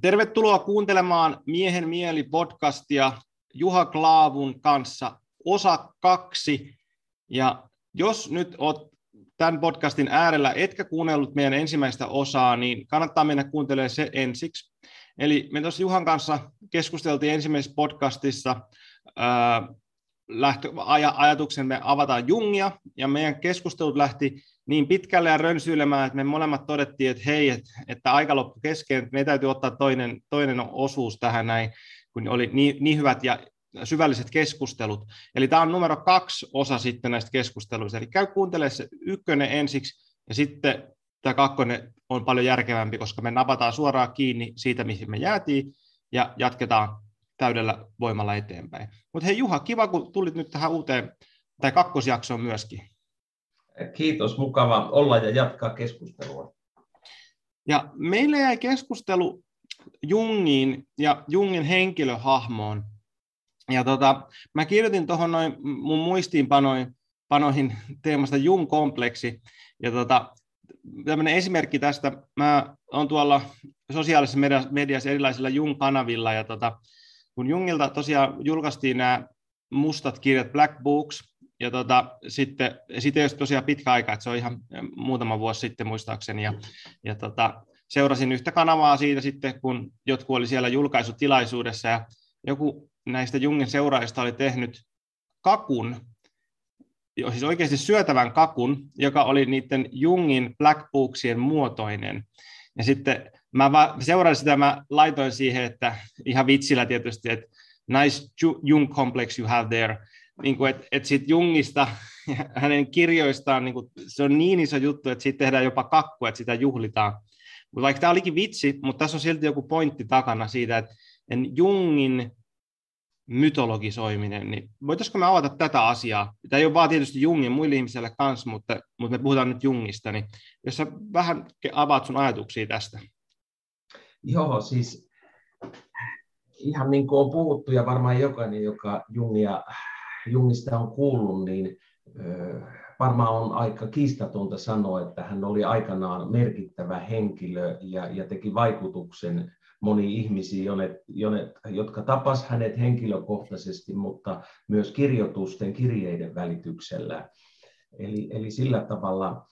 Tervetuloa kuuntelemaan Miehen mieli podcastia Juha Klaavun kanssa osa kaksi. Ja jos nyt olet tämän podcastin äärellä etkä kuunnellut meidän ensimmäistä osaa, niin kannattaa mennä kuuntelemaan se ensiksi. Eli me tuossa Juhan kanssa keskusteltiin ensimmäisessä podcastissa lähtö, aj, ajatuksemme avataan Jungia, ja meidän keskustelut lähti niin pitkälle ja rönsyilemään, että me molemmat todettiin, että hei, että, että aika loppu kesken, että me täytyy ottaa toinen, toinen osuus tähän näin, kun oli niin, niin hyvät ja syvälliset keskustelut. Eli tämä on numero kaksi osa sitten näistä keskusteluista. Eli käy kuuntelemaan se ykkönen ensiksi, ja sitten tämä kakkonen on paljon järkevämpi, koska me napataan suoraan kiinni siitä, mihin me jäätiin, ja jatketaan täydellä voimalla eteenpäin. Mutta hei Juha, kiva kun tulit nyt tähän uuteen, tai kakkosjaksoon myöskin. Kiitos, mukava olla ja jatkaa keskustelua. Ja meille jäi keskustelu Jungiin ja Jungin henkilöhahmoon. Ja tota, mä kirjoitin tuohon noin mun muistiinpanoihin teemasta Jung-kompleksi. Ja tota, tämmöinen esimerkki tästä, mä oon tuolla sosiaalisessa mediassa erilaisilla Jung-kanavilla, ja tota, kun Jungilta tosiaan julkaistiin nämä mustat kirjat Black Books, ja tota, sitten, siitä ei ole tosiaan pitkä aika, että se on ihan muutama vuosi sitten muistaakseni, ja, ja tota, seurasin yhtä kanavaa siitä sitten, kun jotkut oli siellä julkaisutilaisuudessa, ja joku näistä Jungin seuraajista oli tehnyt kakun, siis oikeasti syötävän kakun, joka oli niiden Jungin Black Booksien muotoinen. Ja sitten mä seurasin sitä, mä laitoin siihen, että ihan vitsillä tietysti, että nice Jung complex you have there, niin kuin, että, että sit Jungista hänen kirjoistaan niin kuin, se on niin iso juttu, että siitä tehdään jopa kakku, että sitä juhlitaan. Mutta vaikka tämä olikin vitsi, mutta tässä on silti joku pointti takana siitä, että Jungin mytologisoiminen, niin voitaisiko me avata tätä asiaa? Tämä ei ole vaan tietysti Jungin muille ihmisille kanssa, mutta, mutta me puhutaan nyt Jungista, niin jos sä vähän avaat sun ajatuksia tästä. Joo, siis ihan niin kuin on puhuttu ja varmaan jokainen, joka Jungia Jungista on kuullut, niin varmaan on aika kiistatonta sanoa, että hän oli aikanaan merkittävä henkilö ja, ja teki vaikutuksen moni jonet, jotka tapas hänet henkilökohtaisesti, mutta myös kirjoitusten, kirjeiden välityksellä. Eli, eli sillä tavalla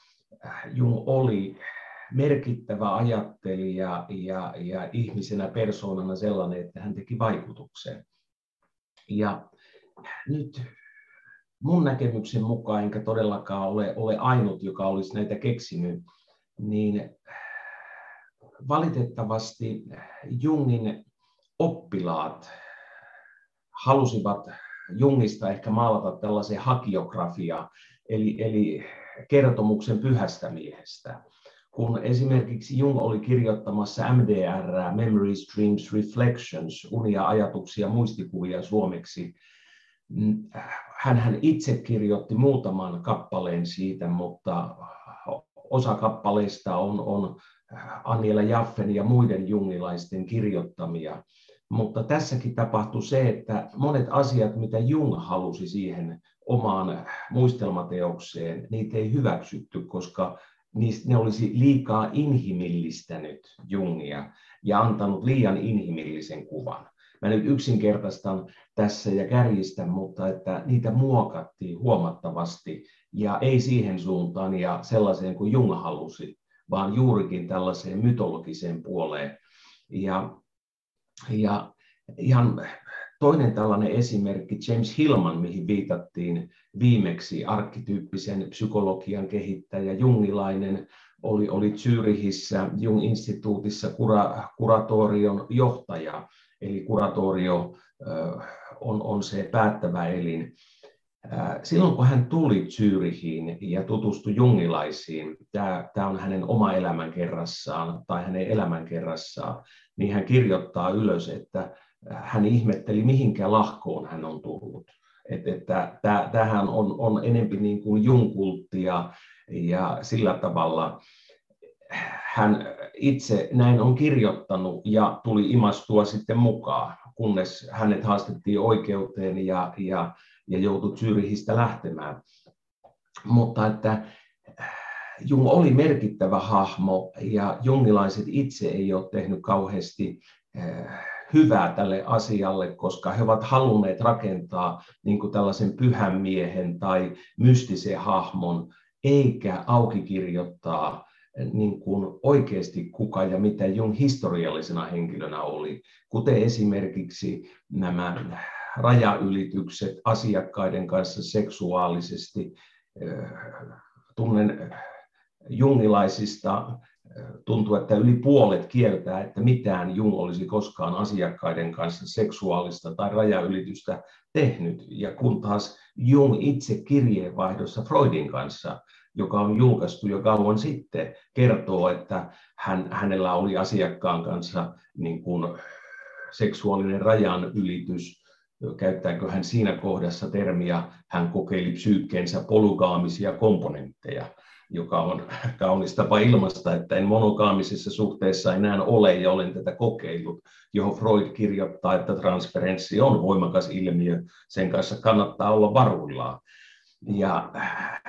äh, Jung oli merkittävä ajattelija ja, ja ihmisenä, persoonana sellainen, että hän teki vaikutuksen. Ja nyt mun näkemyksen mukaan, enkä todellakaan ole, ole ainut, joka olisi näitä keksinyt, niin valitettavasti Jungin oppilaat halusivat Jungista ehkä maalata tällaisen hakiografia, eli, eli kertomuksen pyhästä miehestä. Kun esimerkiksi Jung oli kirjoittamassa MDR, Memories, Dreams, Reflections, unia, ajatuksia, muistikuvia suomeksi, hän itse kirjoitti muutaman kappaleen siitä, mutta osa kappaleista on, on Anniela Jaffen ja muiden jungilaisten kirjoittamia. Mutta tässäkin tapahtui se, että monet asiat, mitä Jung halusi siihen omaan muistelmateokseen, niitä ei hyväksytty, koska niistä ne olisi liikaa inhimillistänyt Jungia ja antanut liian inhimillisen kuvan. Mä nyt yksinkertaistan tässä ja kärjistän, mutta että niitä muokattiin huomattavasti ja ei siihen suuntaan ja sellaiseen kuin Jung halusi, vaan juurikin tällaiseen mytologiseen puoleen. Ja, ja ihan toinen tällainen esimerkki, James Hillman, mihin viitattiin viimeksi, arkkityyppisen psykologian kehittäjä, jungilainen, oli, oli Zyrihissä Jung-instituutissa kura, kuratorion johtaja, eli kuratorio on, on se päättävä elin. Silloin kun hän tuli Zyrihiin ja tutustui jungilaisiin, tämä, tämä on hänen oma elämänkerrassaan tai hänen elämänkerrassaan, niin hän kirjoittaa ylös, että hän ihmetteli, mihinkä lahkoon hän on tullut. Että, että tämähän on, on enempi niin kuin junkulttia ja sillä tavalla hän itse näin on kirjoittanut ja tuli imastua sitten mukaan, kunnes hänet haastettiin oikeuteen ja, ja, ja joutui Zyrihistä lähtemään. Mutta että Jung oli merkittävä hahmo ja jungilaiset itse ei ole tehnyt kauheasti hyvää tälle asialle, koska he ovat halunneet rakentaa niin kuin tällaisen pyhän miehen tai mystisen hahmon, eikä auki kirjoittaa niin kuin oikeasti kuka ja mitä Jung historiallisena henkilönä oli, kuten esimerkiksi nämä rajaylitykset asiakkaiden kanssa seksuaalisesti. Tunnen jungilaisista tuntuu, että yli puolet kieltää, että mitään Jung olisi koskaan asiakkaiden kanssa seksuaalista tai rajaylitystä tehnyt. Ja kun taas Jung itse kirjeenvaihdossa Freudin kanssa, joka on julkaistu jo kauan sitten, kertoo, että hän, hänellä oli asiakkaan kanssa niin kuin seksuaalinen rajan ylitys, käyttääkö hän siinä kohdassa termiä, hän kokeili psyykkeensä polygaamisia komponentteja joka on kaunis tapa ilmasta, että en monogaamisessa suhteessa enää ole ja olen tätä kokeillut, johon Freud kirjoittaa, että transferenssi on voimakas ilmiö, sen kanssa kannattaa olla varuillaan. Ja äh,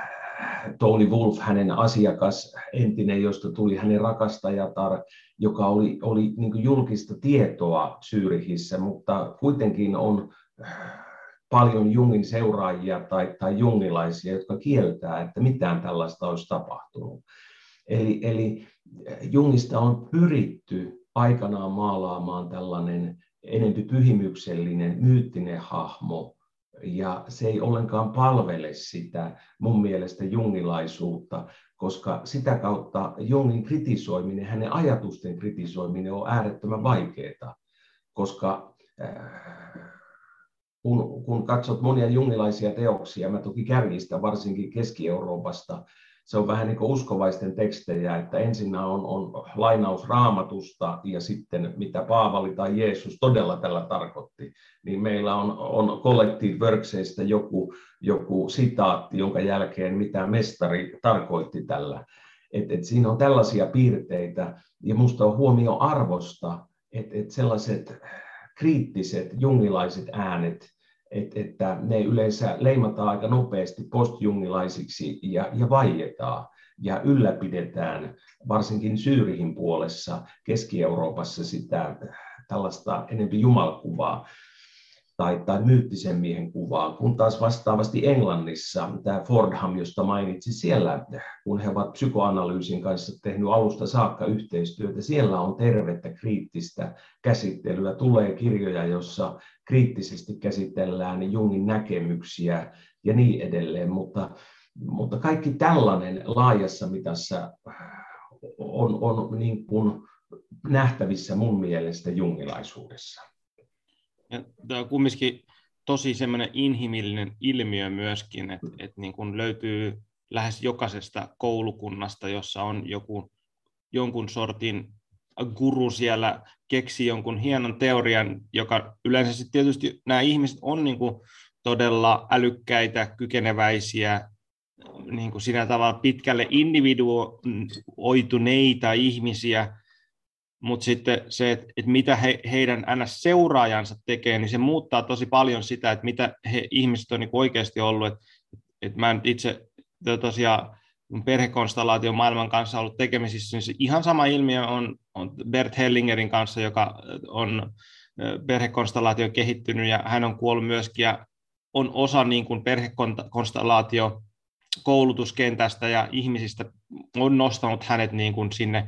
Tony Wolf, hänen asiakas, entinen, josta tuli hänen rakastajatar, joka oli, oli niin julkista tietoa Syyrihissä, mutta kuitenkin on äh, paljon Jungin seuraajia tai, tai jungilaisia, jotka kieltää, että mitään tällaista olisi tapahtunut. Eli, eli Jungista on pyritty aikanaan maalaamaan tällainen enempi pyhimyksellinen, myyttinen hahmo, ja se ei ollenkaan palvele sitä mun mielestä jungilaisuutta, koska sitä kautta Jungin kritisoiminen, hänen ajatusten kritisoiminen on äärettömän vaikeaa, koska äh, kun, kun katsot monia jungilaisia teoksia, mä toki kärjistä varsinkin Keski-Euroopasta, se on vähän niin kuin uskovaisten tekstejä, että ensin on, on lainaus raamatusta ja sitten mitä Paavali tai Jeesus todella tällä tarkoitti, niin meillä on, on collective workseista joku, joku sitaatti, jonka jälkeen mitä mestari tarkoitti tällä. Et, et siinä on tällaisia piirteitä ja minusta on huomio arvosta, että et sellaiset kriittiset jungilaiset äänet, et, että ne yleensä leimataan aika nopeasti postjungilaisiksi ja, ja vaietaan ja ylläpidetään varsinkin Syyrihin puolessa Keski-Euroopassa sitä tällaista enempi jumalkuvaa tai, tai myyttisen miehen kuvaa, kun taas vastaavasti Englannissa, tämä Fordham, josta mainitsi siellä, kun he ovat psykoanalyysin kanssa tehnyt alusta saakka yhteistyötä, siellä on tervettä kriittistä käsittelyä. Tulee kirjoja, jossa kriittisesti käsitellään Jungin näkemyksiä ja niin edelleen, mutta, mutta kaikki tällainen laajassa mitassa on, on niin kuin nähtävissä mun mielestä jungilaisuudessa. Tämä on kumminkin tosi semmoinen inhimillinen ilmiö myöskin, että, että niin kuin löytyy lähes jokaisesta koulukunnasta, jossa on joku, jonkun sortin guru siellä keksi jonkun hienon teorian, joka yleensä sitten tietysti nämä ihmiset on niin kuin todella älykkäitä, kykeneväisiä, niin kuin siinä tavalla pitkälle individuoituneita ihmisiä, mutta sitten se, että, että mitä he, heidän NS-seuraajansa tekee, niin se muuttaa tosi paljon sitä, että mitä he ihmiset on niin oikeasti ollut. Että, että mä nyt itse tosiaan perhekonstellaation maailman kanssa ollut tekemisissä, niin se ihan sama ilmiö on, on Bert Hellingerin kanssa, joka on perhekonstellaation kehittynyt ja hän on kuollut myöskin ja on osa niin kuin perhekonstellaatio koulutuskentästä ja ihmisistä on nostanut hänet niin kuin sinne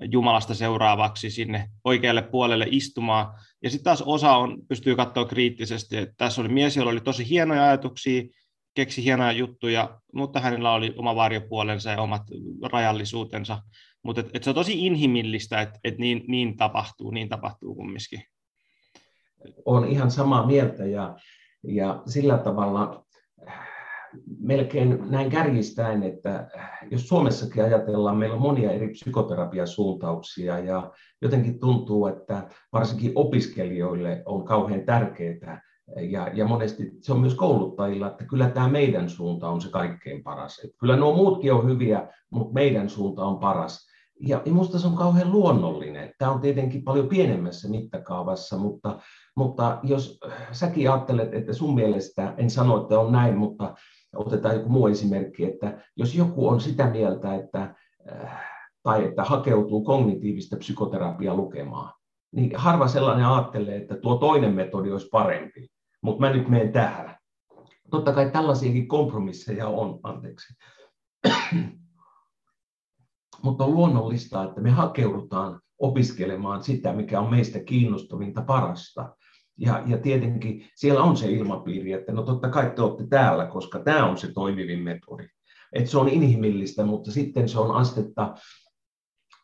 Jumalasta seuraavaksi sinne oikealle puolelle istumaan. Ja sitten taas osa on, pystyy katsoa kriittisesti, että tässä oli mies, jolla oli tosi hienoja ajatuksia, keksi hienoja juttuja, mutta hänellä oli oma varjopuolensa ja omat rajallisuutensa. Mutta et, et se on tosi inhimillistä, että et niin, niin tapahtuu, niin tapahtuu kumminkin. On ihan samaa mieltä ja, ja sillä tavalla melkein näin kärjistäen, että jos Suomessakin ajatellaan, meillä on monia eri psykoterapiasuuntauksia ja jotenkin tuntuu, että varsinkin opiskelijoille on kauhean tärkeää ja, ja monesti se on myös kouluttajilla, että kyllä tämä meidän suunta on se kaikkein paras. Että kyllä nuo muutkin on hyviä, mutta meidän suunta on paras. Ja minusta se on kauhean luonnollinen. Tämä on tietenkin paljon pienemmässä mittakaavassa, mutta, mutta jos säkin ajattelet, että sun mielestä, en sano, että on näin, mutta otetaan joku muu esimerkki, että jos joku on sitä mieltä, että, tai että hakeutuu kognitiivista psykoterapiaa lukemaan, niin harva sellainen ajattelee, että tuo toinen metodi olisi parempi, mutta mä nyt menen tähän. Totta kai tällaisiakin kompromisseja on, anteeksi. mutta on luonnollista, että me hakeudutaan opiskelemaan sitä, mikä on meistä kiinnostavinta parasta. Ja, ja tietenkin siellä on se ilmapiiri, että no totta kai te olette täällä, koska tämä on se toimivin metodi. Et se on inhimillistä, mutta sitten se on astetta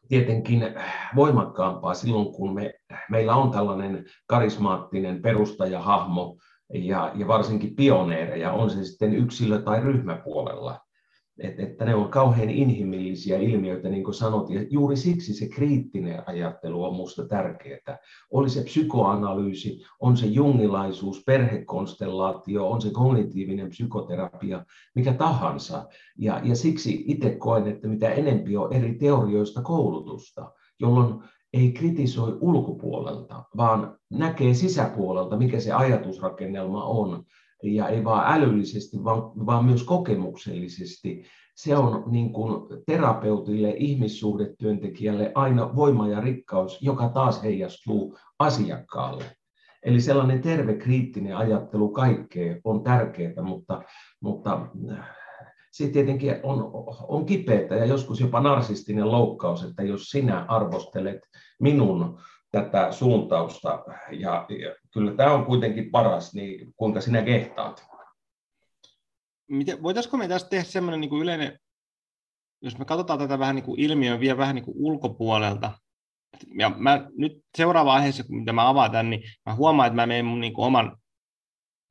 tietenkin voimakkaampaa silloin, kun me, meillä on tällainen karismaattinen perustajahahmo ja, ja varsinkin pioneereja, on se sitten yksilö- tai ryhmäpuolella että, että ne on kauhean inhimillisiä ilmiöitä, niin kuin sanot, ja juuri siksi se kriittinen ajattelu on minusta tärkeää. Oli se psykoanalyysi, on se jungilaisuus, perhekonstellaatio, on se kognitiivinen psykoterapia, mikä tahansa. Ja, ja siksi itse koen, että mitä enempi on eri teorioista koulutusta, jolloin ei kritisoi ulkopuolelta, vaan näkee sisäpuolelta, mikä se ajatusrakennelma on, ja ei vaan älyllisesti, vaan, vaan myös kokemuksellisesti. Se on niin kuin terapeutille, ihmissuhdetyöntekijälle aina voima ja rikkaus, joka taas heijastuu asiakkaalle. Eli sellainen terve kriittinen ajattelu kaikkea on tärkeää, mutta, mutta se tietenkin on, on kipeätä ja joskus jopa narsistinen loukkaus, että jos sinä arvostelet minun tätä suuntausta. Ja, ja kyllä tämä on kuitenkin paras, niin kuinka sinä kehtaat? Miten, voitaisiko me tästä tehdä sellainen niin kuin yleinen, jos me katsotaan tätä vähän niin kuin ilmiöä vielä vähän niin kuin ulkopuolelta, ja mä nyt seuraava aiheessa, kun mitä mä avaan tämän, niin mä huomaan, että mä menen mun niin kuin oman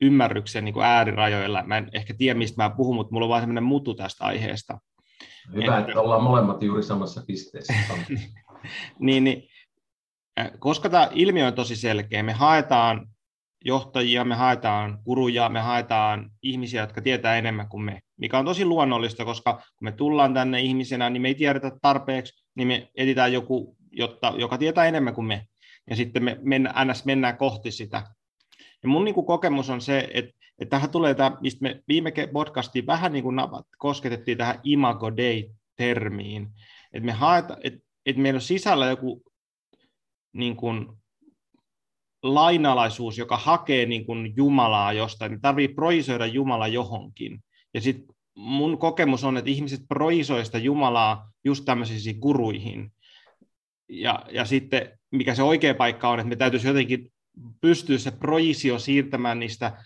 ymmärryksen niin kuin äärirajoilla. Mä en ehkä tiedä, mistä mä puhun, mutta mulla on vaan semmoinen mutu tästä aiheesta. Hyvä, että, että ollaan molemmat juuri samassa pisteessä. niin, niin, koska tämä ilmiö on tosi selkeä, me haetaan johtajia, me haetaan kuruja, me haetaan ihmisiä, jotka tietää enemmän kuin me, mikä on tosi luonnollista, koska kun me tullaan tänne ihmisenä, niin me ei tiedetä tarpeeksi, niin me etsitään joku, jotta, joka tietää enemmän kuin me, ja sitten me mennään, ns. mennään kohti sitä. Ja mun niin kuin kokemus on se, että, että tähän tulee tämä, mistä me viime podcastiin vähän niin kuin kosketettiin tähän imago dei-termiin, että me haetaan, että, että meillä on sisällä joku niin kuin lainalaisuus, joka hakee niin kuin Jumalaa jostain, niin tarvii proisoida Jumala johonkin. Ja sitten mun kokemus on, että ihmiset proisoi sitä Jumalaa just tämmöisiin guruihin. Ja, ja sitten mikä se oikea paikka on, että me täytyisi jotenkin pystyä se proisio siirtämään niistä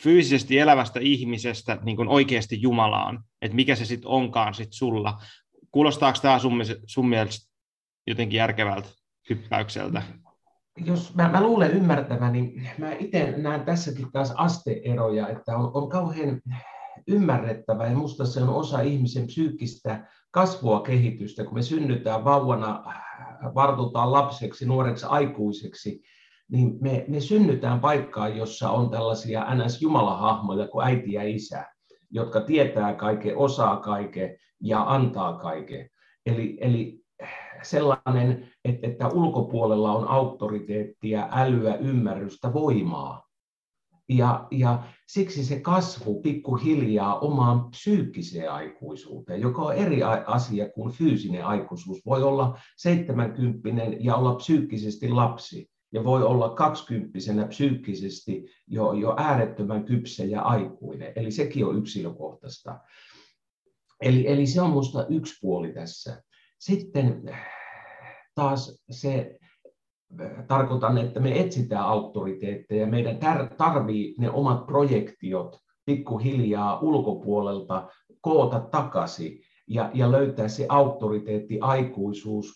fyysisesti elävästä ihmisestä niin kuin oikeasti Jumalaan, että mikä se sitten onkaan sit sulla. Kuulostaako tämä sun, sun mielestä jotenkin järkevältä? Hyppäykseltä? Jos mä, mä luulen ymmärtäväni, niin mä itse näen tässäkin taas asteeroja, että on, on kauhean ymmärrettävä ja musta se on osa ihmisen psyykkistä kasvua, kehitystä, kun me synnytään vauvana, vartutaan lapseksi, nuoreksi aikuiseksi, niin me, me synnytään paikkaan, jossa on tällaisia NS-jumalahahmoja kuin äiti ja isä, jotka tietää kaiken, osaa kaiken ja antaa kaiken. Eli, eli sellainen, että, että ulkopuolella on auktoriteettia, älyä, ymmärrystä, voimaa. Ja, ja siksi se kasvu pikkuhiljaa omaan psyykkiseen aikuisuuteen, joka on eri asia kuin fyysinen aikuisuus. Voi olla 70 ja olla psyykkisesti lapsi, ja voi olla kaksikymppisenä psyykkisesti jo, jo äärettömän kypsä ja aikuinen. Eli sekin on yksilökohtaista. Eli, eli se on minusta yksi puoli tässä. Sitten taas se, tarkoitan, että me etsitään auktoriteetteja, meidän tarvii ne omat projektiot pikkuhiljaa ulkopuolelta koota takaisin ja, ja löytää se auktoriteetti, aikuisuus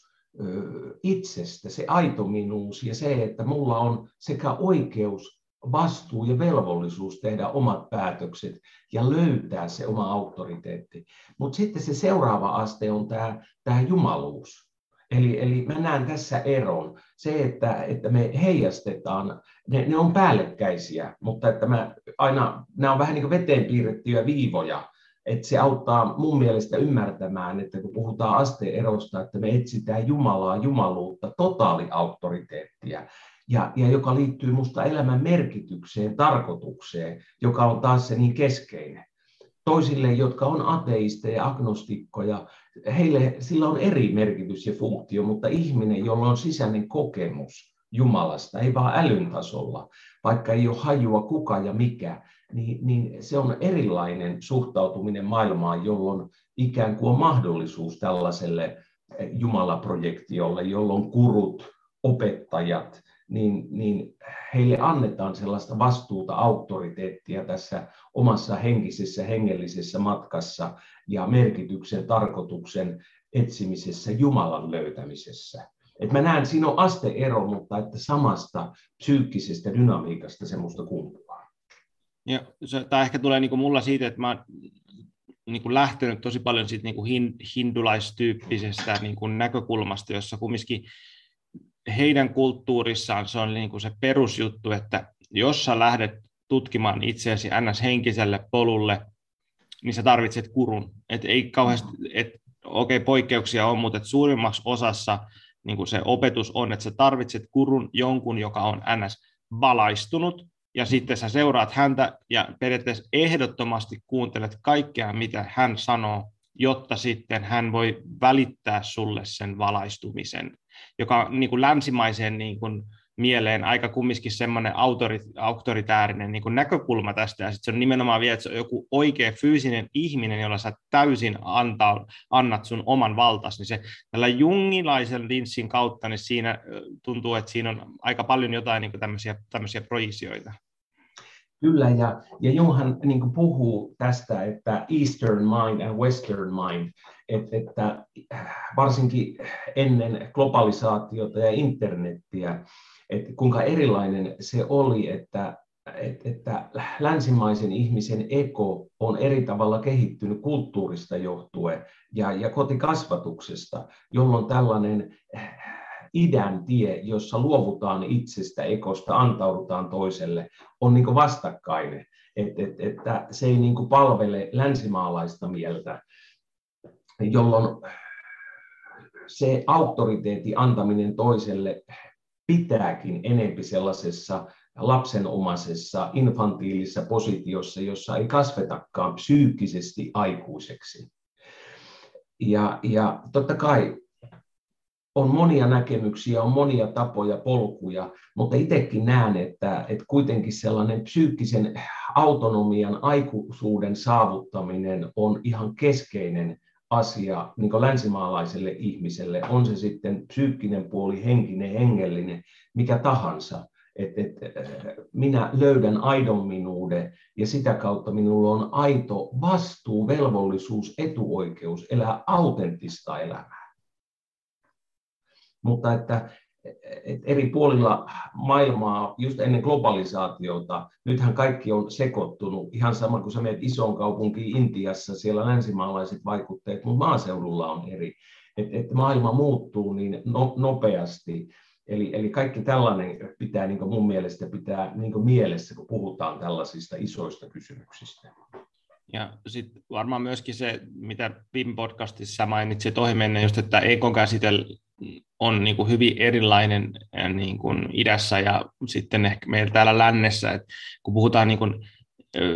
itsestä, se aito minuus ja se, että mulla on sekä oikeus vastuu ja velvollisuus tehdä omat päätökset ja löytää se oma auktoriteetti. Mutta sitten se seuraava aste on tämä, tämä jumaluus. Eli, eli mä näen tässä eron. Se, että, että me heijastetaan, ne, ne on päällekkäisiä, mutta että mä aina, nämä on vähän niin kuin veteen piirrettyjä viivoja, että se auttaa mun mielestä ymmärtämään, että kun puhutaan asteerosta, että me etsitään Jumalaa, jumaluutta, totaaliauktoriteettia, ja, ja joka liittyy musta elämän merkitykseen, tarkoitukseen, joka on taas se niin keskeinen. toisille, jotka on ateisteja, agnostikkoja, heille sillä on eri merkitys ja funktio, mutta ihminen, jolla on sisäinen kokemus Jumalasta, ei vaan älyn tasolla, vaikka ei ole hajua kuka ja mikä, niin, niin se on erilainen suhtautuminen maailmaan, jolloin ikään kuin on mahdollisuus tällaiselle Jumalaprojektiolle, jolloin kurut, opettajat, niin, niin heille annetaan sellaista vastuuta, auktoriteettia tässä omassa henkisessä, hengellisessä matkassa ja merkityksen, tarkoituksen etsimisessä, Jumalan löytämisessä. Et mä näen, siinä on asteero, mutta että samasta psyykkisestä dynamiikasta semmoista kumpuaa. Ja se, tämä ehkä tulee niin mulla siitä, että mä niin kuin lähtenyt tosi paljon siitä niin kuin hindulaistyyppisestä niin kuin näkökulmasta, jossa kumminkin heidän kulttuurissaan se on niin kuin se perusjuttu, että jos sä lähdet tutkimaan itseäsi ns-henkiselle polulle, niin sä tarvitset kurun. Et ei kauheasti, et, okei okay, poikkeuksia on, mutta et suurimmaksi osassa niin kuin se opetus on, että sä tarvitset kurun jonkun, joka on ns valaistunut, ja sitten sä seuraat häntä ja periaatteessa ehdottomasti kuuntelet kaikkea, mitä hän sanoo, jotta sitten hän voi välittää sulle sen valaistumisen, joka niin kuin länsimaiseen niin kuin mieleen aika kumminkin semmoinen autori, autoritäärinen niin kuin näkökulma tästä, ja sitten se on nimenomaan vielä, että se on joku oikea fyysinen ihminen, jolla sä täysin antaa, annat sun oman valtas, niin se tällä jungilaisen linssin kautta, niin siinä tuntuu, että siinä on aika paljon jotain niin kuin tämmöisiä, tämmöisiä projisioita. Kyllä, ja, ja Junghan niin puhuu tästä, että Eastern mind and Western mind, että, että varsinkin ennen globalisaatiota ja internettiä, että kuinka erilainen se oli, että, että, että länsimaisen ihmisen eko on eri tavalla kehittynyt kulttuurista johtuen ja, ja kotikasvatuksesta, jolloin tällainen idän tie, jossa luovutaan itsestä, ekosta, antaudutaan toiselle, on niin vastakkainen. Että et, että se ei niin palvele länsimaalaista mieltä, jolloin se auktoriteetin antaminen toiselle pitääkin enempi sellaisessa lapsenomaisessa, infantiilisessa positiossa, jossa ei kasvetakaan psyykkisesti aikuiseksi. Ja, ja totta kai on monia näkemyksiä, on monia tapoja, polkuja, mutta itsekin näen, että, että kuitenkin sellainen psyykkisen autonomian aikuisuuden saavuttaminen on ihan keskeinen asia niin länsimaalaiselle ihmiselle, on se sitten psyykkinen puoli, henkinen, hengellinen, mikä tahansa. Et, et, minä löydän aidon minuuden ja sitä kautta minulla on aito vastuu, velvollisuus, etuoikeus elää autenttista elämää mutta että, että eri puolilla maailmaa, just ennen globalisaatiota, nythän kaikki on sekoittunut, ihan sama kuin sä menet isoon kaupunkiin Intiassa, siellä länsimaalaiset vaikutteet, mutta maaseudulla on eri. Että et maailma muuttuu niin no, nopeasti, Eli, eli kaikki tällainen pitää niin mun mielestä pitää niin mielessä, kun puhutaan tällaisista isoista kysymyksistä. Ja sitten varmaan myöskin se, mitä viime podcastissa mainitsit ohi mennä, just että Ekon käsitel on niin kuin hyvin erilainen niin kuin idässä ja sitten ehkä meillä täällä lännessä, että kun puhutaan niin kuin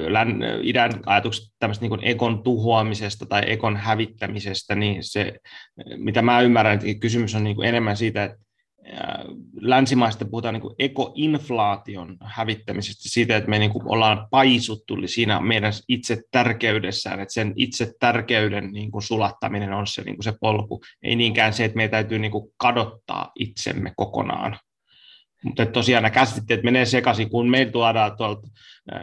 län, idän ajatuksesta tämmöistä niin ekon tuhoamisesta tai ekon hävittämisestä, niin se, mitä mä ymmärrän, että kysymys on niin enemmän siitä, että länsimaista puhutaan niin ekoinflaation hävittämisestä, siitä, että me niin kuin ollaan paisuttu siinä meidän itse tärkeydessään, että sen itse tärkeyden niin kuin sulattaminen on se, niin kuin se polku, ei niinkään se, että meidän täytyy niin kuin kadottaa itsemme kokonaan. Mutta tosiaan nämä käsitteet menee sekaisin, kun meillä tuodaan tuolta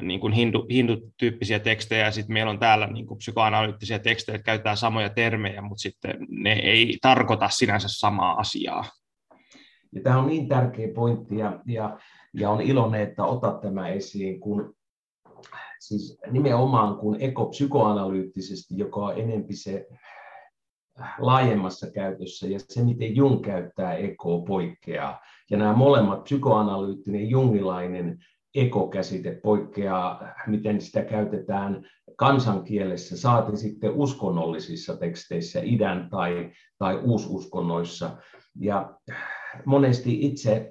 niin kuin hindu, hindutyyppisiä tekstejä, ja sitten meillä on täällä niin kuin psykoanalyyttisiä tekstejä, että käytetään samoja termejä, mutta sitten ne ei tarkoita sinänsä samaa asiaa. Ja tämä on niin tärkeä pointti ja, ja, ja on iloinen, että otat tämä esiin, kun siis nimenomaan kun ekopsykoanalyyttisesti, joka on enempi se laajemmassa käytössä ja se, miten Jung käyttää eko poikkeaa. Ja nämä molemmat, psykoanalyyttinen jungilainen ekokäsite poikkeaa, miten sitä käytetään kansankielessä, saati sitten uskonnollisissa teksteissä, idän tai, tai uususkonnoissa. Ja monesti itse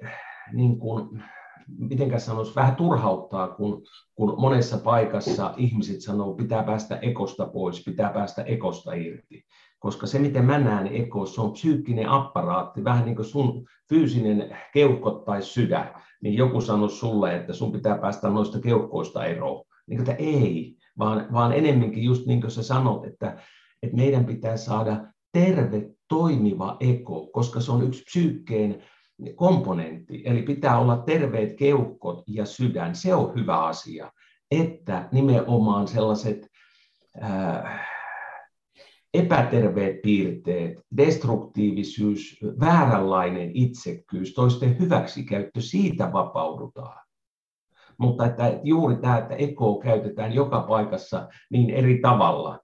niin kuin miten sanoisi, vähän turhauttaa, kun, kun monessa paikassa ihmiset sanoo, pitää päästä ekosta pois, pitää päästä ekosta irti. Koska se, miten mä näen ekos, on psyykkinen apparaatti, vähän niin kuin sun fyysinen keuhko tai sydän. Niin joku sanoi sulle, että sun pitää päästä noista keuhkoista eroon. Niin että ei, vaan, vaan enemminkin just niin kuin sä sanot, että, että meidän pitää saada terve, toimiva eko, koska se on yksi psyykkeen komponentti. Eli pitää olla terveet keuhkot ja sydän, se on hyvä asia. Että nimenomaan sellaiset äh, epäterveet piirteet, destruktiivisuus, vääränlainen itsekkyys, toisten hyväksikäyttö, siitä vapaudutaan. Mutta että juuri tämä, että eko käytetään joka paikassa niin eri tavalla,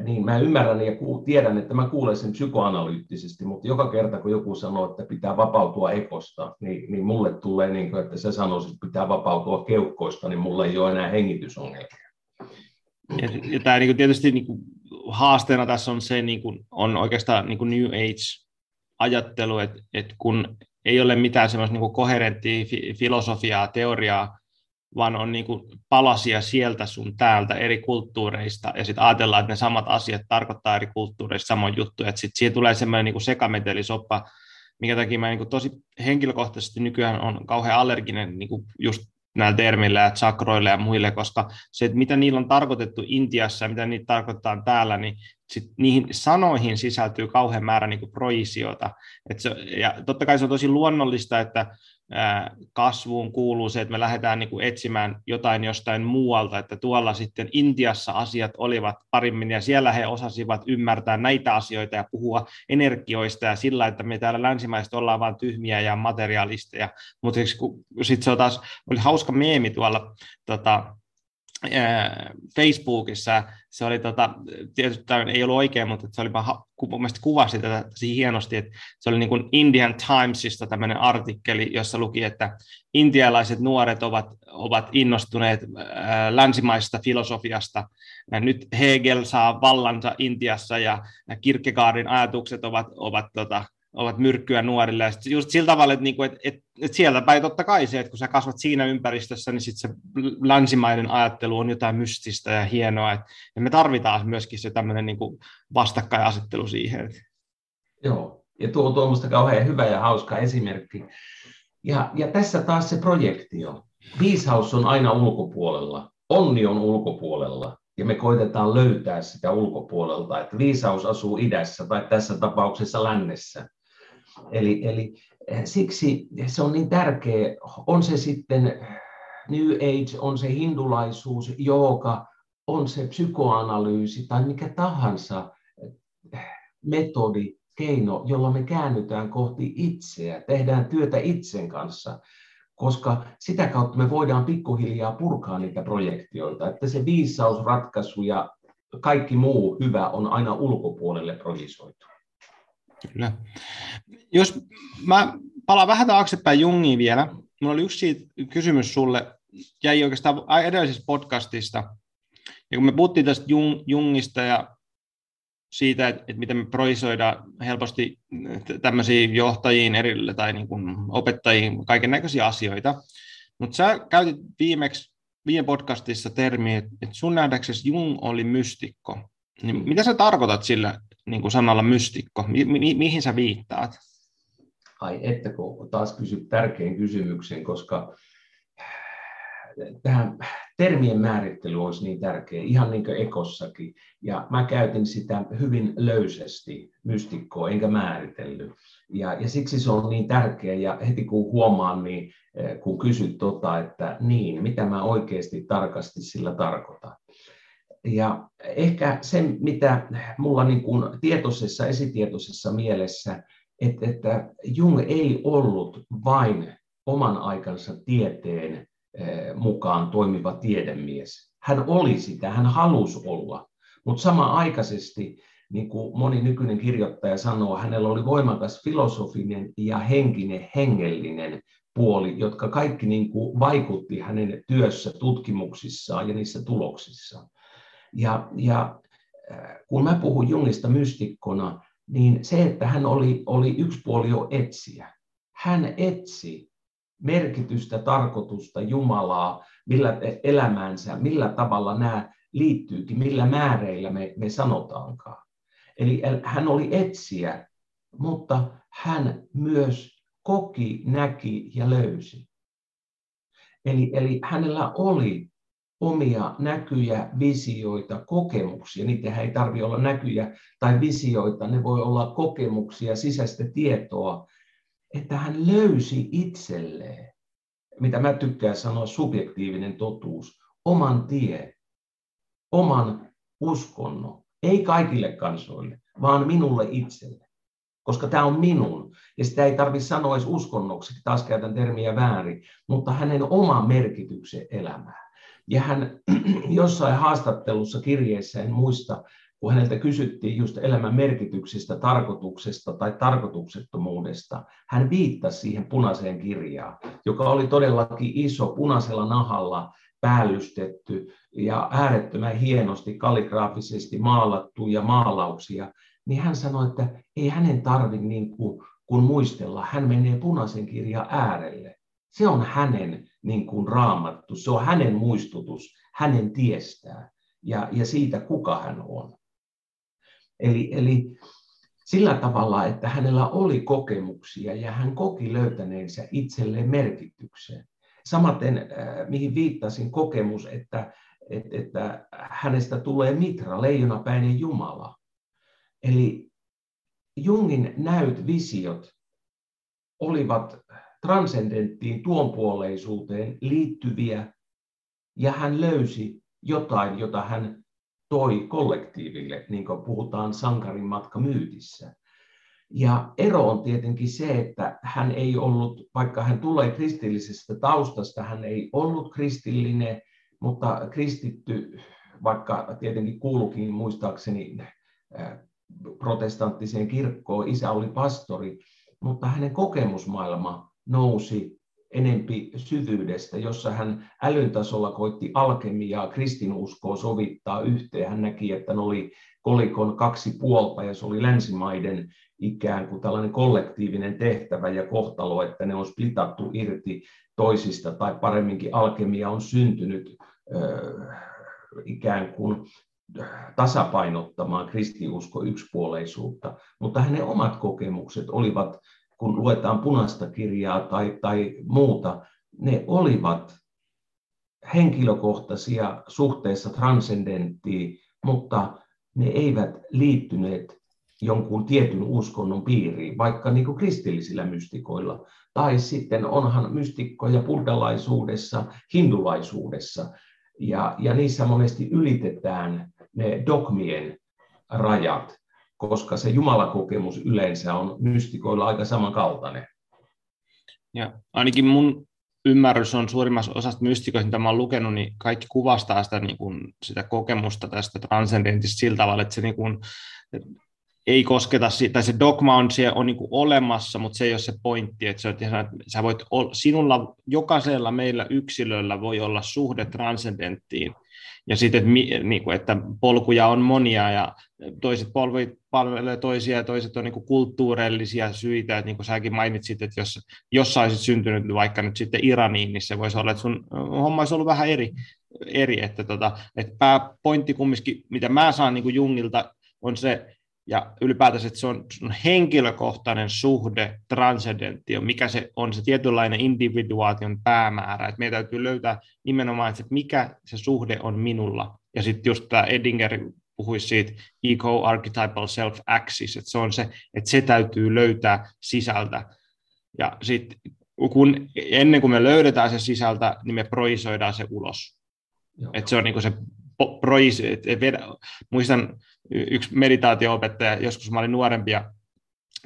niin mä ymmärrän ja tiedän, että mä kuulen sen psykoanalyyttisesti, mutta joka kerta kun joku sanoo, että pitää vapautua ekosta, niin, niin mulle tulee, niin kuin, että se sanoisi, että pitää vapautua keuhkoista, niin mulle ei ole enää hengitysongelmia. Ja, ja tämä niin kuin tietysti niin kuin haasteena tässä on se, niin kuin, on oikeastaan niin kuin New Age-ajattelu, että, että kun ei ole mitään semmoista niin koherenttia filosofiaa, teoriaa, vaan on niin kuin palasia sieltä sun täältä eri kulttuureista, ja sitten ajatellaan, että ne samat asiat tarkoittaa eri kulttuureista samoin juttu, että sitten siihen tulee semmoinen niin sekametelisoppa, minkä takia mä niin kuin tosi henkilökohtaisesti nykyään on kauhean allerginen niin kuin just näillä termillä ja chakroille ja muille, koska se, että mitä niillä on tarkoitettu Intiassa ja mitä niitä tarkoittaa täällä, niin sit niihin sanoihin sisältyy kauhean määrä niin kuin proisiota. Et se, ja totta kai se on tosi luonnollista, että kasvuun kuuluu se, että me lähdetään niin kuin etsimään jotain jostain muualta, että tuolla sitten Intiassa asiat olivat parimmin ja siellä he osasivat ymmärtää näitä asioita ja puhua energioista ja sillä, että me täällä länsimaista ollaan vain tyhmiä ja materialisteja, mutta sitten se on taas, oli hauska meemi tuolla tota, Facebookissa, se oli tota, tietysti tämä ei ollut oikein, mutta se oli mun mielestä kuvasi tätä hienosti, että se oli niin kuin Indian Timesista tämmöinen artikkeli, jossa luki, että intialaiset nuoret ovat, ovat innostuneet länsimaisesta filosofiasta. Ja nyt Hegel saa vallansa Intiassa ja Kierkegaardin ajatukset ovat, ovat tota, ovat myrkkyä nuorille. Ja just sillä tavalla, että, niinku, että, että, että sieltä päin totta kai se, että kun sä kasvat siinä ympäristössä, niin sitten se länsimainen ajattelu on jotain mystistä ja hienoa. Että, ja me tarvitaan myöskin se tämmöinen niin vastakkainasettelu siihen. Joo, ja tuo on tuommoista kauhean hyvä ja hauska esimerkki. Ja, ja tässä taas se projektio. Viisaus on aina ulkopuolella, onni on ulkopuolella, ja me koitetaan löytää sitä ulkopuolelta, että viisaus asuu idässä tai tässä tapauksessa lännessä. Eli, eli eh, siksi se on niin tärkeä, on se sitten New Age, on se hindulaisuus, jooga, on se psykoanalyysi tai mikä tahansa eh, metodi, keino, jolla me käännytään kohti itseä, tehdään työtä itsen kanssa, koska sitä kautta me voidaan pikkuhiljaa purkaa niitä projektioita, että se viisausratkaisu ja kaikki muu hyvä on aina ulkopuolelle projisoitu. Kyllä. Jos mä palaan vähän taaksepäin Jungiin vielä. Minulla oli yksi kysymys sulle, jäi oikeastaan edellisestä podcastista. Ja kun me puhuttiin tästä Jung, Jungista ja siitä, että, että miten me projisoidaan helposti tämmöisiä johtajiin erille tai niin kuin opettajiin kaiken näköisiä asioita. Mutta sä käytit viimeksi viime podcastissa termiä, että sun nähdäksesi Jung oli mystikko. Niin mitä sä tarkoitat sillä niin kuin sanalla mystikko? Mi- mi- mihin sä viittaat? Ai että kun taas kysyt tärkeän kysymyksen, koska tähän termien määrittely olisi niin tärkeä, ihan niin kuin ekossakin. Ja mä käytin sitä hyvin löysästi, mystikkoa, enkä määritellyt. Ja, ja siksi se on niin tärkeä, ja heti kun huomaan, niin eh, kun kysyt tota, että niin, mitä mä oikeasti tarkasti sillä tarkoitan. Ja ehkä se, mitä mulla niin kuin tietoisessa, esitietoisessa mielessä, että, että Jung ei ollut vain oman aikansa tieteen Eh, mukaan toimiva tiedemies. Hän oli sitä, hän halusi olla, mutta sama-aikaisesti, niin kuin moni nykyinen kirjoittaja sanoo, hänellä oli voimakas filosofinen ja henkinen, hengellinen puoli, jotka kaikki niin kuin vaikutti hänen työssä, tutkimuksissaan ja niissä tuloksissa. Ja, ja kun mä puhun Jungista mystikkona, niin se, että hän oli, oli yksi puoli jo etsiä. Hän etsi merkitystä, tarkoitusta, Jumalaa, millä elämänsä, millä tavalla nämä liittyykin, millä määreillä me, me sanotaankaan. Eli hän oli etsiä, mutta hän myös koki, näki ja löysi. Eli, eli hänellä oli omia näkyjä, visioita, kokemuksia. Niitä ei tarvitse olla näkyjä tai visioita, ne voi olla kokemuksia, sisäistä tietoa, että hän löysi itselleen, mitä mä tykkään sanoa, subjektiivinen totuus, oman tie, oman uskonnon, ei kaikille kansoille, vaan minulle itselle. Koska tämä on minun, ja sitä ei tarvitse sanoa edes uskonnoksi, taas käytän termiä väärin, mutta hänen oma merkityksen elämään. Ja hän jossain haastattelussa kirjeessä, en muista, kun häneltä kysyttiin just elämän merkityksestä, tarkoituksesta tai tarkoituksettomuudesta, hän viittasi siihen punaiseen kirjaan, joka oli todellakin iso, punaisella nahalla päällystetty ja äärettömän hienosti kalligraafisesti maalattu ja maalauksia, niin hän sanoi, että ei hänen tarvitse niin kuin, kun muistella, hän menee punaisen kirjan äärelle. Se on hänen niin kuin raamattu, se on hänen muistutus, hänen tiestään ja, ja siitä, kuka hän on. Eli, eli sillä tavalla, että hänellä oli kokemuksia ja hän koki löytäneensä itselleen merkitykseen. Samaten, äh, mihin viittasin, kokemus, että, että, että hänestä tulee mitra, leijonapäinen Jumala. Eli Jungin näyt, visiot olivat transcendenttiin tuonpuoleisuuteen liittyviä, ja hän löysi jotain, jota hän toi kollektiiville, niin kuin puhutaan sankarin matka myytissä. Ja ero on tietenkin se, että hän ei ollut, vaikka hän tulee kristillisestä taustasta, hän ei ollut kristillinen, mutta kristitty, vaikka tietenkin kuulukin muistaakseni äh, protestanttiseen kirkkoon, isä oli pastori, mutta hänen kokemusmaailma nousi enempi syvyydestä, jossa hän älyn tasolla koitti alkemiaa kristinuskoa sovittaa yhteen. Hän näki, että ne oli kolikon kaksi puolta ja se oli länsimaiden ikään kuin tällainen kollektiivinen tehtävä ja kohtalo, että ne on splitattu irti toisista tai paremminkin alkemia on syntynyt ikään kuin tasapainottamaan kristiusko yksipuoleisuutta, mutta hänen omat kokemukset olivat kun luetaan punaista kirjaa tai, tai muuta, ne olivat henkilökohtaisia suhteessa transcendenttiin, mutta ne eivät liittyneet jonkun tietyn uskonnon piiriin, vaikka niin kuin kristillisillä mystikoilla. Tai sitten onhan mystikkoja buddhalaisuudessa, hindulaisuudessa, ja, ja niissä monesti ylitetään ne dogmien rajat koska se jumalakokemus yleensä on mystikoilla aika samankaltainen. Ja ainakin mun ymmärrys on suurimmassa osasta mystikoista, mitä mä olen lukenut, niin kaikki kuvastaa sitä, niin kuin, sitä kokemusta tästä transcendentista sillä tavalla, että se niin kuin, ei kosketa, tai se dogma on, siellä, on niin kuin olemassa, mutta se ei ole se pointti, että, se on, että sä voit, sinulla, jokaisella meillä yksilöllä voi olla suhde transcendenttiin, ja sitten, että, niin kuin, että polkuja on monia ja toiset polvit palvelee toisia ja toiset on niin kulttuurillisia syitä, että niin kuin säkin mainitsit, että jos, jos sä olisit syntynyt vaikka nyt sitten Iraniin, niin se voisi olla, että sun homma olisi ollut vähän eri, eri että, tota, että pääpointti kumminkin, mitä mä saan niin kuin Jungilta, on se, ja ylipäätänsä, että se on, henkilökohtainen suhde transcendentio, mikä se on se tietynlainen individuaation päämäärä, että meidän täytyy löytää nimenomaan, että mikä se suhde on minulla, ja sitten just tämä Edinger puhuisi siitä eco-archetypal self-axis, että se on se, että se täytyy löytää sisältä, ja sitten kun, ennen kuin me löydetään se sisältä, niin me projisoidaan se ulos. Että se on niin se prois, et, et, muistan yksi meditaatio-opettaja, joskus mä olin nuorempi ja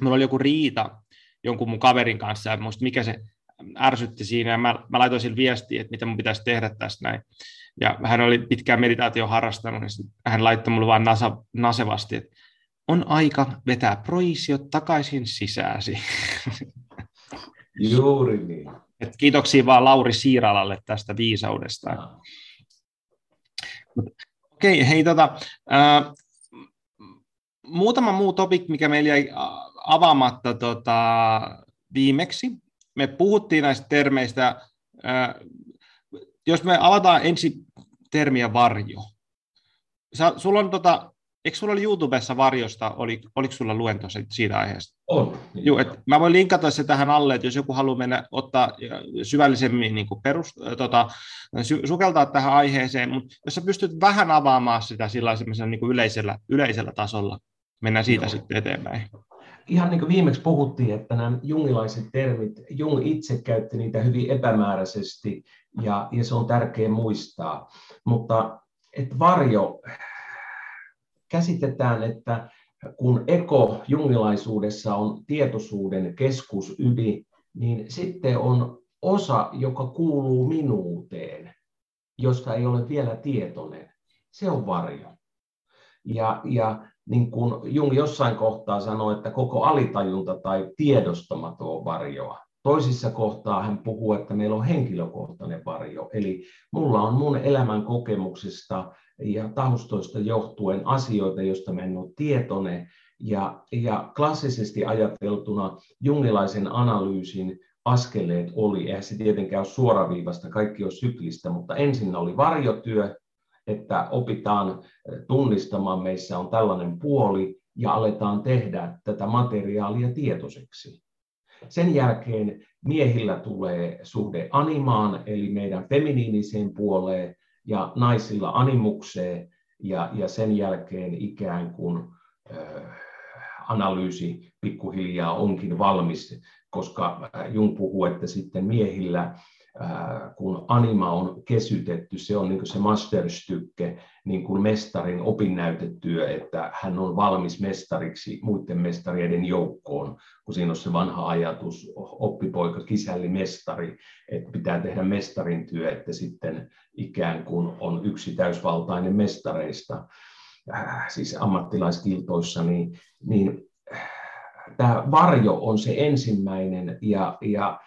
mulla oli joku riita jonkun mun kaverin kanssa ja muista mikä se ärsytti siinä ja mä, mä laitoin sille viestiä, että mitä mun pitäisi tehdä tästä näin. Ja hän oli pitkään meditaatio harrastanut, niin hän laittoi mulle vaan nasa, nasevasti, että on aika vetää proisiot takaisin sisääsi. Juuri niin. Et kiitoksia vaan Lauri Siiralalle tästä viisaudesta. No. Okei, okay, hei tota, äh, muutama muu topik, mikä meillä jäi avaamatta tota, viimeksi, me puhuttiin näistä termeistä, jos me avataan ensin termiä varjo. Sä, sulla on tota, eikö sulla oli YouTubessa varjosta, oli, oliko sulla luento siitä aiheesta? On. Joo, et mä voin linkata se tähän alle, että jos joku haluaa mennä ottaa syvällisemmin niin kuin perus, tota, sy, sukeltaa tähän aiheeseen, mutta jos sä pystyt vähän avaamaan sitä sillä niin kuin yleisellä, yleisellä tasolla, mennään siitä Joo. sitten eteenpäin. Ihan niin kuin viimeksi puhuttiin, että nämä jungilaiset termit, Jung itse käytti niitä hyvin epämääräisesti, ja, ja se on tärkeä muistaa. Mutta että varjo, käsitetään, että kun eko jungilaisuudessa on tietoisuuden keskusydin, niin sitten on osa, joka kuuluu minuuteen, josta ei ole vielä tietoinen. Se on varjo. Ja, ja niin kuin Jung jossain kohtaa sanoi, että koko alitajunta tai tiedostamaton on varjoa. Toisissa kohtaa hän puhuu, että meillä on henkilökohtainen varjo. Eli mulla on mun elämän kokemuksista ja taustoista johtuen asioita, joista mä en ole tietoinen. Ja, ja klassisesti ajateltuna jungilaisen analyysin askeleet oli, eihän se tietenkään ole suoraviivasta, kaikki on syklistä, mutta ensin oli varjotyö, että opitaan tunnistamaan, meissä on tällainen puoli, ja aletaan tehdä tätä materiaalia tietoiseksi. Sen jälkeen miehillä tulee suhde animaan, eli meidän feminiiniseen puoleen, ja naisilla animukseen, ja, ja sen jälkeen ikään kuin äh, analyysi pikkuhiljaa onkin valmis, koska Jung puhuu, että sitten miehillä kun anima on kesytetty, se on niin se masterstykke, niin kuin mestarin opinnäytetyö, että hän on valmis mestariksi muiden mestarien joukkoon, kun siinä on se vanha ajatus, oppipoika, kisälli, mestari, että pitää tehdä mestarin työ, että sitten ikään kuin on yksi täysvaltainen mestareista, siis ammattilaiskiltoissa, niin, niin tämä varjo on se ensimmäinen ja, ja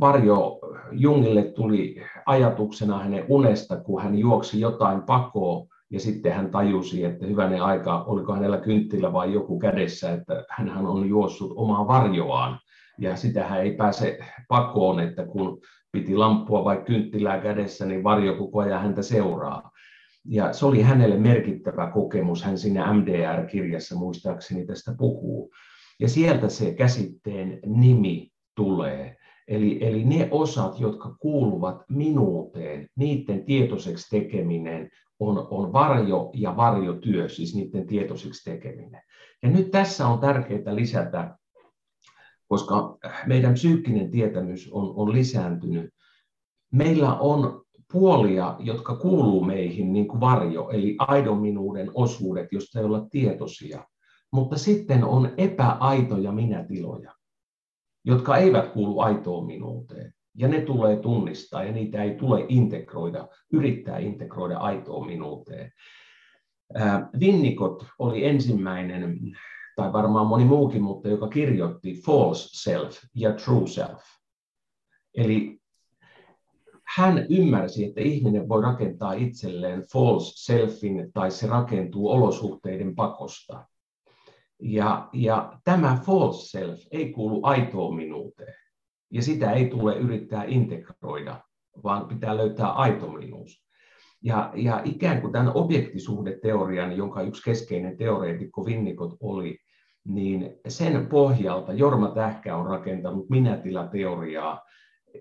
Varjo Jungille tuli ajatuksena hänen unesta, kun hän juoksi jotain pakoa ja sitten hän tajusi, että hyvänen aika, oliko hänellä kynttilä vai joku kädessä, että hän on juossut omaa varjoaan. Ja sitä hän ei pääse pakoon, että kun piti lamppua vai kynttilää kädessä, niin varjo koko ajan häntä seuraa. Ja se oli hänelle merkittävä kokemus. Hän siinä MDR-kirjassa muistaakseni tästä puhuu. Ja sieltä se käsitteen nimi tulee. Eli, eli ne osat, jotka kuuluvat minuuteen, niiden tietoiseksi tekeminen on, on varjo ja varjotyö, siis niiden tietoiseksi tekeminen. Ja nyt tässä on tärkeää lisätä, koska meidän psyykkinen tietämys on, on lisääntynyt. Meillä on puolia, jotka kuuluu meihin niin kuin varjo, eli aidon minuuden osuudet, joista ei olla tietoisia. Mutta sitten on epäaitoja minätiloja jotka eivät kuulu aitoon minuuteen. Ja ne tulee tunnistaa ja niitä ei tule integroida, yrittää integroida aitoon minuuteen. Winnicott oli ensimmäinen, tai varmaan moni muukin, mutta joka kirjoitti false self ja true self. Eli hän ymmärsi, että ihminen voi rakentaa itselleen false selfin tai se rakentuu olosuhteiden pakosta. Ja, ja tämä false self ei kuulu aitoon minuuteen. Ja sitä ei tule yrittää integroida, vaan pitää löytää aito minuus. Ja, ja ikään kuin tämän objektisuhdeteorian, jonka yksi keskeinen teoreetikko Winnicott oli, niin sen pohjalta Jorma Tähkä on rakentanut minätilateoriaa,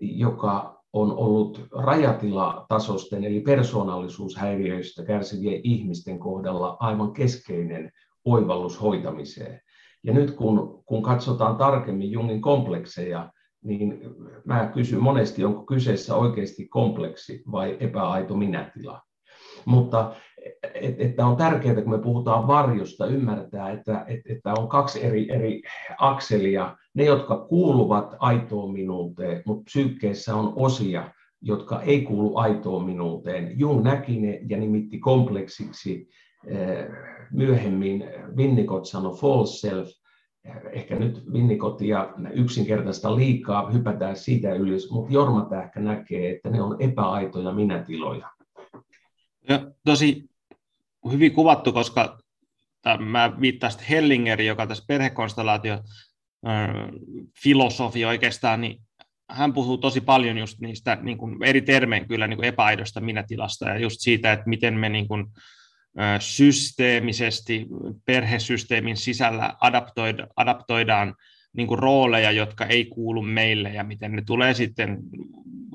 joka on ollut rajatilatasosten eli persoonallisuushäiriöistä kärsivien ihmisten kohdalla aivan keskeinen oivallus hoitamiseen. Ja nyt kun, kun katsotaan tarkemmin Jungin komplekseja, niin mä kysyn monesti, onko kyseessä oikeasti kompleksi vai epäaito minätila. Mutta että on tärkeää, kun me puhutaan varjosta, ymmärtää, että, että on kaksi eri, eri akselia. Ne, jotka kuuluvat aitoon minuuteen, mutta psyykkeessä on osia, jotka ei kuulu aitoon minuuteen. Jung näki ne ja nimitti kompleksiksi myöhemmin Winnicott sanoi false self, ehkä nyt Winnicott ja yksinkertaista liikaa hypätään siitä ylös, mutta Jorma Tähkä näkee, että ne on epäaitoja minätiloja. Ja tosi hyvin kuvattu, koska mä viittasin Hellinger, joka tässä perhekonstellaatio filosofia oikeastaan, niin hän puhuu tosi paljon just niistä niin kuin eri termein kyllä niin kuin epäaidosta minätilasta ja just siitä, että miten me niin kuin, systeemisesti perhesysteemin sisällä adaptoida, adaptoidaan niin kuin rooleja, jotka ei kuulu meille ja miten ne tulee sitten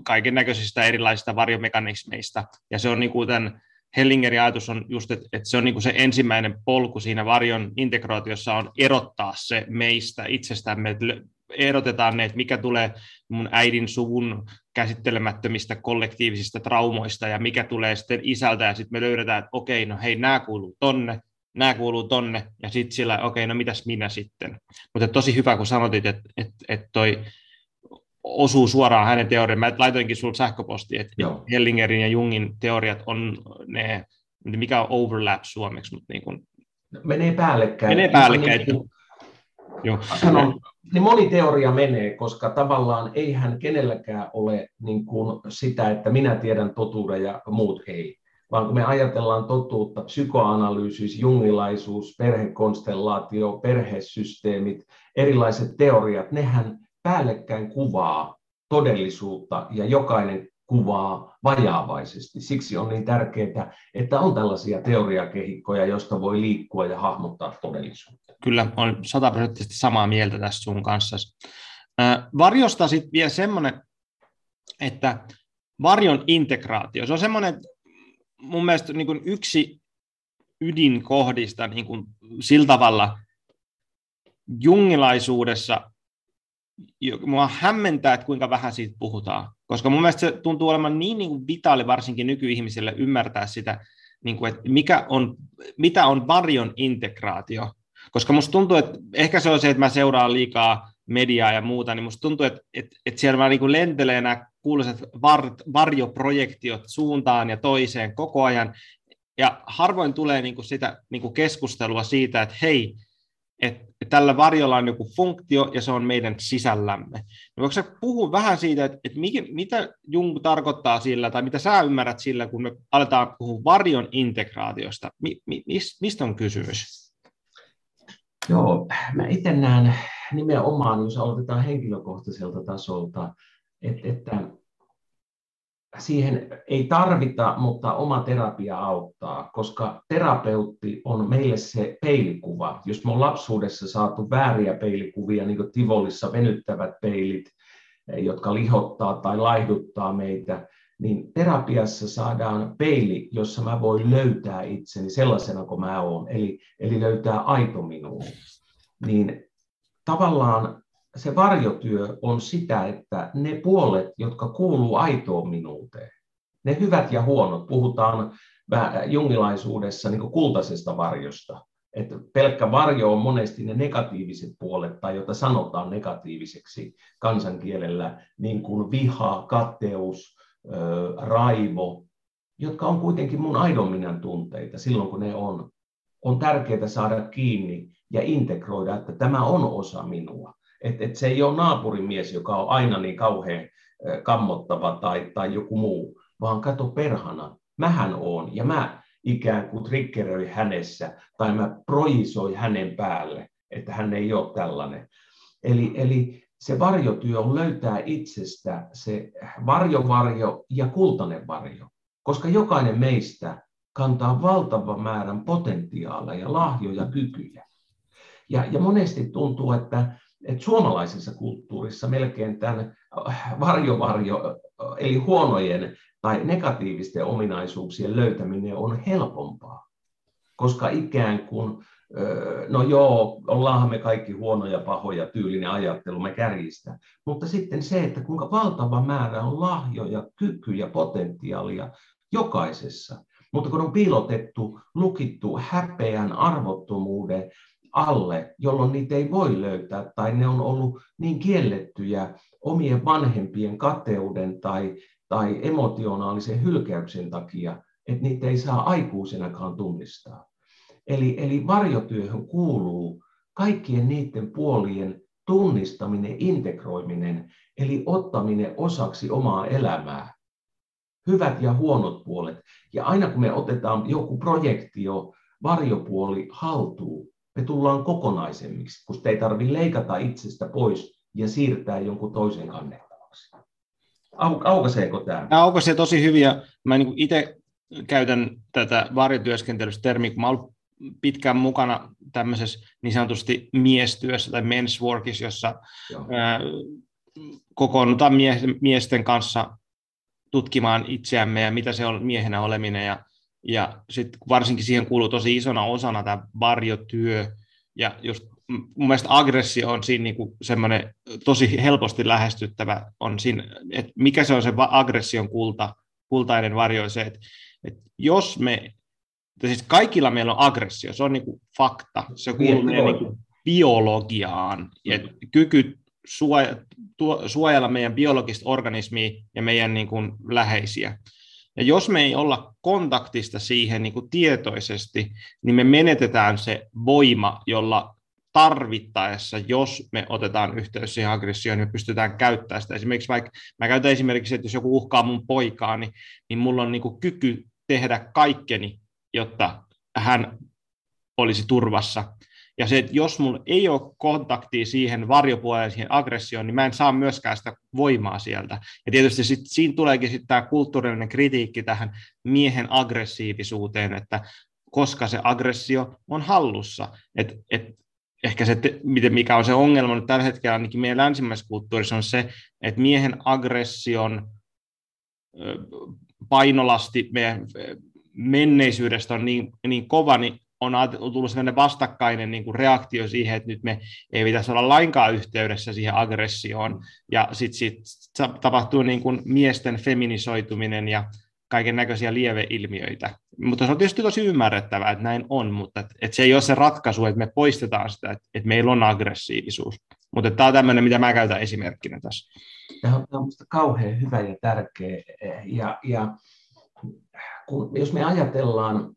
kaiken näköisistä erilaisista varjomekanismeista. Ja se on niin kuin tämän Hellingerin ajatus on just, että, että se on niin se ensimmäinen polku siinä varjon integraatiossa on erottaa se meistä itsestämme, että erotetaan ne, että mikä tulee mun äidin suvun käsittelemättömistä kollektiivisista traumoista ja mikä tulee sitten isältä ja sitten me löydetään, että okei, no hei, nämä kuuluu tonne, nämä kuuluu tonne ja sitten sillä, okei, no mitäs minä sitten. Mutta tosi hyvä, kun sanotit, että, että, että toi osuu suoraan hänen teoriaan. Mä laitoinkin sinulle sähköposti, että Joo. Hellingerin ja Jungin teoriat on ne, mikä on overlap suomeksi, mutta niin kuin, menee päällekkäin. Menee päällekkäin. Niin, Joo. Sanon, niin moni teoria menee, koska tavallaan eihän kenelläkään ole niin kuin sitä, että minä tiedän totuuden ja muut ei. Vaan kun me ajatellaan totuutta, psykoanalyysis, jungilaisuus, perhekonstellaatio, perhesysteemit, erilaiset teoriat, nehän päällekkäin kuvaa todellisuutta ja jokainen kuvaa vajaavaisesti. Siksi on niin tärkeää, että on tällaisia teoriakehikkoja, joista voi liikkua ja hahmottaa todellisuutta. Kyllä, olen sataprosenttisesti samaa mieltä tässä sun kanssa. Varjosta sitten vielä semmoinen, että varjon integraatio, se on semmoinen mun mielestä niin kuin yksi ydinkohdista niin kuin sillä tavalla jungilaisuudessa mua hämmentää, että kuinka vähän siitä puhutaan, koska mun mielestä se tuntuu olevan niin, niin kuin vitaali varsinkin nykyihmisille ymmärtää sitä, niin kuin, että mikä on, mitä on varjon integraatio, koska musta tuntuu, että ehkä se on se, että mä seuraan liikaa mediaa ja muuta, niin musta tuntuu, että, että, että siellä vaan niin lentelee nämä kuuluisat var, varjoprojektiot suuntaan ja toiseen koko ajan, ja harvoin tulee niin kuin sitä niin kuin keskustelua siitä, että hei, että tällä varjolla on joku funktio ja se on meidän sisällämme. No voiko puhua vähän siitä, että, että mikä, mitä Jung tarkoittaa sillä, tai mitä sä ymmärrät sillä, kun me aletaan puhua varjon integraatiosta? Mi, mi, mistä on kysymys? Joo, mä itse näen nimenomaan, jos aloitetaan henkilökohtaiselta tasolta, että, että siihen ei tarvita, mutta oma terapia auttaa, koska terapeutti on meille se peilikuva. Jos me on lapsuudessa saatu vääriä peilikuvia, niin kuin Tivolissa venyttävät peilit, jotka lihottaa tai laihduttaa meitä, niin terapiassa saadaan peili, jossa mä voin löytää itseni sellaisena kuin mä oon, eli, eli löytää aito minuun. Niin tavallaan se varjotyö on sitä, että ne puolet, jotka kuuluu aitoon minuuteen, ne hyvät ja huonot, puhutaan jungilaisuudessa niin kultaisesta varjosta, että pelkkä varjo on monesti ne negatiiviset puolet, tai jota sanotaan negatiiviseksi kansankielellä, niin kuin viha, kateus, raivo, jotka on kuitenkin mun aidon minän tunteita silloin, kun ne on. On tärkeää saada kiinni ja integroida, että tämä on osa minua. Että et se ei ole naapurimies, joka on aina niin kauhean kammottava tai, tai joku muu, vaan kato perhana, mähän on ja mä ikään kuin triggeröi hänessä tai mä projisoin hänen päälle, että hän ei ole tällainen. Eli, eli se varjotyö on löytää itsestä se varjovarjo ja kultainen varjo, koska jokainen meistä kantaa valtavan määrän potentiaaleja, lahjoja, kykyjä. Ja, ja monesti tuntuu, että että suomalaisessa kulttuurissa melkein tämän varjovarjo, eli huonojen tai negatiivisten ominaisuuksien löytäminen on helpompaa. Koska ikään kuin, no joo, ollaanhan me kaikki huonoja, pahoja, tyylinen ajattelu, me kärjistä. Mutta sitten se, että kuinka valtava määrä on lahjoja, kykyjä, potentiaalia jokaisessa. Mutta kun on piilotettu, lukittu häpeän, arvottomuuden, alle, jolloin niitä ei voi löytää, tai ne on ollut niin kiellettyjä omien vanhempien kateuden tai, tai emotionaalisen hylkäyksen takia, että niitä ei saa aikuisenakaan tunnistaa. Eli, eli varjotyöhön kuuluu kaikkien niiden puolien tunnistaminen, integroiminen, eli ottaminen osaksi omaa elämää. Hyvät ja huonot puolet. Ja aina kun me otetaan joku projektio, varjopuoli haltuun, me tullaan kokonaisemmiksi, kun ei tarvitse leikata itsestä pois ja siirtää jonkun toisen kannettavaksi. Au, aukaseeko tämä? Tämä aukaisee tosi hyviä. Mä niin itse käytän tätä varjotyöskentelystä termiä, kun mä olen pitkään mukana tämmöisessä niin sanotusti miestyössä tai men's workissa, jossa ää, kokoonnutaan miesten kanssa tutkimaan itseämme ja mitä se on miehenä oleminen. Ja, ja sitten varsinkin siihen kuuluu tosi isona osana tämä varjotyö. Ja just mun mielestä aggressio on siinä niinku semmoinen tosi helposti lähestyttävä, on siinä, että mikä se on se aggression kulta, kultainen varjo, se, että, että jos me, siis kaikilla meillä on aggressio, se on niinku fakta, se kuuluu meidän niinku biologiaan, ja kyky suojella meidän biologista organismia ja meidän niin kuin läheisiä. Ja jos me ei olla kontaktista siihen niin kuin tietoisesti, niin me menetetään se voima, jolla tarvittaessa, jos me otetaan yhteys siihen aggressioon, niin me pystytään käyttämään sitä. Esimerkiksi vaikka, mä käytän esimerkiksi, että jos joku uhkaa mun poikaa, niin, niin mulla on niin kuin kyky tehdä kaikkeni, jotta hän olisi turvassa. Ja se, että jos mulla ei ole kontaktia siihen varjopuoleen, siihen aggressioon, niin mä en saa myöskään sitä voimaa sieltä. Ja tietysti sit, siinä tuleekin sitten tämä kulttuurillinen kritiikki tähän miehen aggressiivisuuteen, että koska se aggressio on hallussa. Et, et ehkä se, mikä on se ongelma nyt tällä hetkellä ainakin meidän länsimaisessa kulttuurissa on se, että miehen aggression painolasti meidän menneisyydestä on niin, niin kova, niin on tullut sellainen vastakkainen niin kuin reaktio siihen, että nyt me ei pitäisi olla lainkaan yhteydessä siihen aggressioon, ja sitten sit tapahtuu niin kuin miesten feminisoituminen ja kaiken näköisiä lieveilmiöitä. Mutta se on tietysti tosi ymmärrettävää, että näin on, mutta et, et se ei ole se ratkaisu, että me poistetaan sitä, että, että meillä on aggressiivisuus. Mutta tämä on tämmöinen, mitä mä käytän esimerkkinä tässä. Tämä on, on kauhean hyvä ja tärkeä. Ja, ja kun, jos me ajatellaan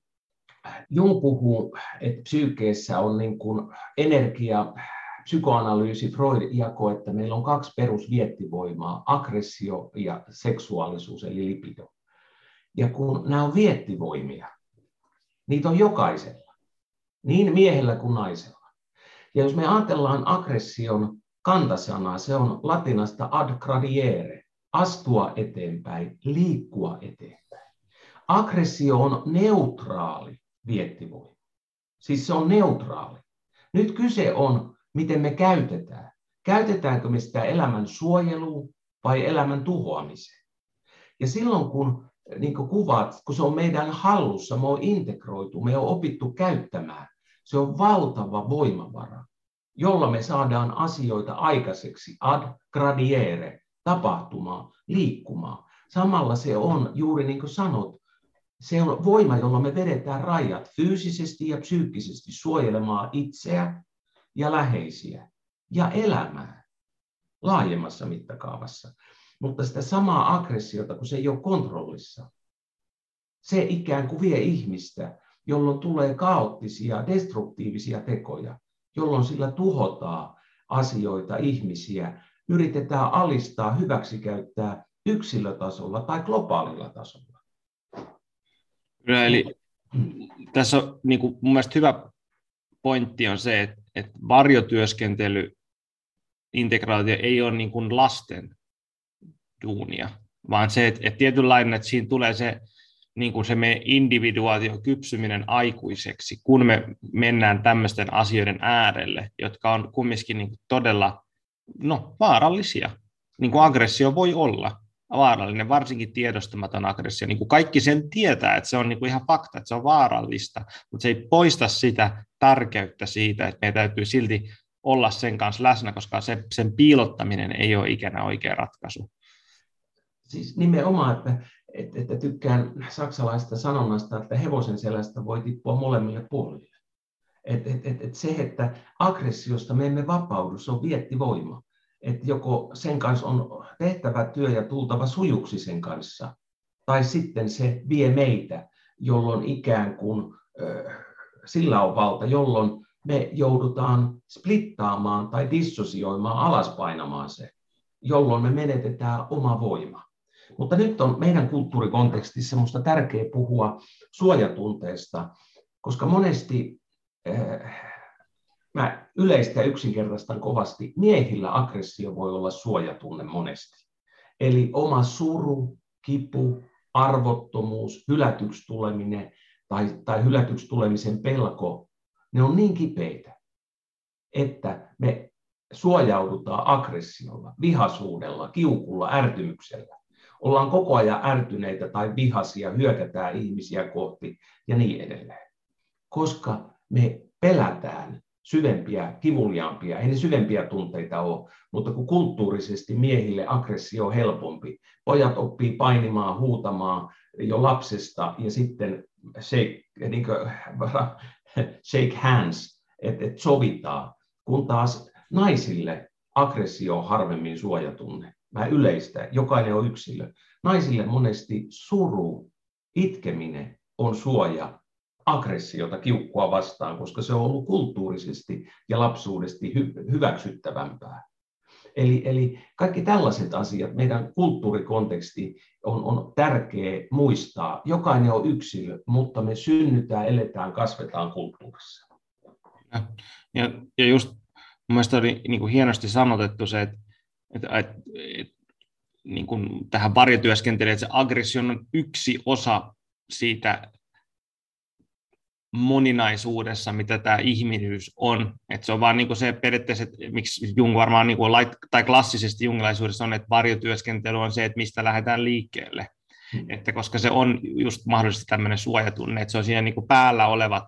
Jung puhuu, että psyykeessä on niin kuin energia, psykoanalyysi, Freud jako, että meillä on kaksi perusviettivoimaa, aggressio ja seksuaalisuus eli lipido. Ja kun nämä on viettivoimia, niitä on jokaisella, niin miehellä kuin naisella. Ja jos me ajatellaan aggression kantasanaa, se on latinasta ad gradiere, astua eteenpäin, liikkua eteenpäin. Aggressio on neutraali viettivoima. Siis se on neutraali. Nyt kyse on, miten me käytetään. Käytetäänkö me sitä elämän suojeluun vai elämän tuhoamiseen? Ja silloin kun niin kuin kuvat, kun se on meidän hallussa, me on integroitu, me on opittu käyttämään, se on valtava voimavara, jolla me saadaan asioita aikaiseksi ad gradiere, tapahtumaan, liikkumaan. Samalla se on, juuri niin kuin sanot, se on voima, jolla me vedetään rajat fyysisesti ja psyykkisesti suojelemaan itseä ja läheisiä ja elämää laajemmassa mittakaavassa. Mutta sitä samaa aggressiota, kun se ei ole kontrollissa, se ikään kuin vie ihmistä, jolloin tulee kaoottisia, destruktiivisia tekoja, jolloin sillä tuhotaan asioita, ihmisiä, yritetään alistaa, hyväksikäyttää yksilötasolla tai globaalilla tasolla. Kyllä, eli tässä on niin kuin, mun mielestä hyvä pointti on se, että, että varjotyöskentely, integraatio ei ole niin kuin lasten duunia, vaan se, että, että tietynlainen, että siinä tulee se, niin kuin se meidän individuaatio kypsyminen aikuiseksi, kun me mennään tämmöisten asioiden äärelle, jotka on kumminkin niin todella no, vaarallisia, niin kuin aggressio voi olla vaarallinen, varsinkin tiedostamaton aggressio. Niin kuin kaikki sen tietää, että se on niin kuin ihan fakta, että se on vaarallista, mutta se ei poista sitä tärkeyttä siitä, että meidän täytyy silti olla sen kanssa läsnä, koska se, sen piilottaminen ei ole ikinä oikea ratkaisu. Siis nimenomaan, että, että, että tykkään saksalaista sanonnasta, että hevosen selästä voi tippua molemmille puolille. Et, et, et, et se, että aggressiosta me emme vapaudu, se on viettivoima että joko sen kanssa on tehtävä työ ja tultava sujuksi sen kanssa, tai sitten se vie meitä, jolloin ikään kuin sillä on valta, jolloin me joudutaan splittaamaan tai dissosioimaan, alaspainamaan se, jolloin me menetetään oma voima. Mutta nyt on meidän kulttuurikontekstissa minusta tärkeää puhua suojatunteesta, koska monesti mä yleistä yksinkertaistan kovasti, miehillä aggressio voi olla suojatunne monesti. Eli oma suru, kipu, arvottomuus, hylätyksi tuleminen tai, tai hylätyksi tulemisen pelko, ne on niin kipeitä, että me suojaudutaan aggressiolla, vihasuudella, kiukulla, ärtymyksellä. Ollaan koko ajan ärtyneitä tai vihasia, hyökätään ihmisiä kohti ja niin edelleen. Koska me pelätään syvempiä, kivuliaampia, ei ne syvempiä tunteita ole, mutta kun kulttuurisesti miehille aggressio on helpompi. Pojat oppii painimaan, huutamaan jo lapsesta ja sitten shake, niin kuin, shake hands, että et sovitaan, kun taas naisille aggressio on harvemmin suojatunne. Mä yleistä, jokainen on yksilö. Naisille monesti suru, itkeminen on suoja aggressiota, kiukkua vastaan, koska se on ollut kulttuurisesti ja lapsuudesti hy- hyväksyttävämpää. Eli, eli kaikki tällaiset asiat, meidän kulttuurikonteksti on, on tärkeä muistaa. Jokainen on yksilö, mutta me synnytään, eletään, kasvetaan kulttuurissa. Ja, ja, ja just mielestäni oli niin kuin hienosti sanotettu se, että, että, että, että niin kuin tähän varjotyöskentelyyn, että se aggressio on yksi osa siitä moninaisuudessa, mitä tämä ihmisyys on. Että se on vaan niin se periaatteessa, että miksi Jung varmaan, niin kuin, tai klassisesti jungilaisuudessa on, että varjotyöskentely on se, että mistä lähdetään liikkeelle. Hmm. Että koska se on just mahdollisesti tämmöinen suojatunne, että se on siinä niin kuin päällä olevat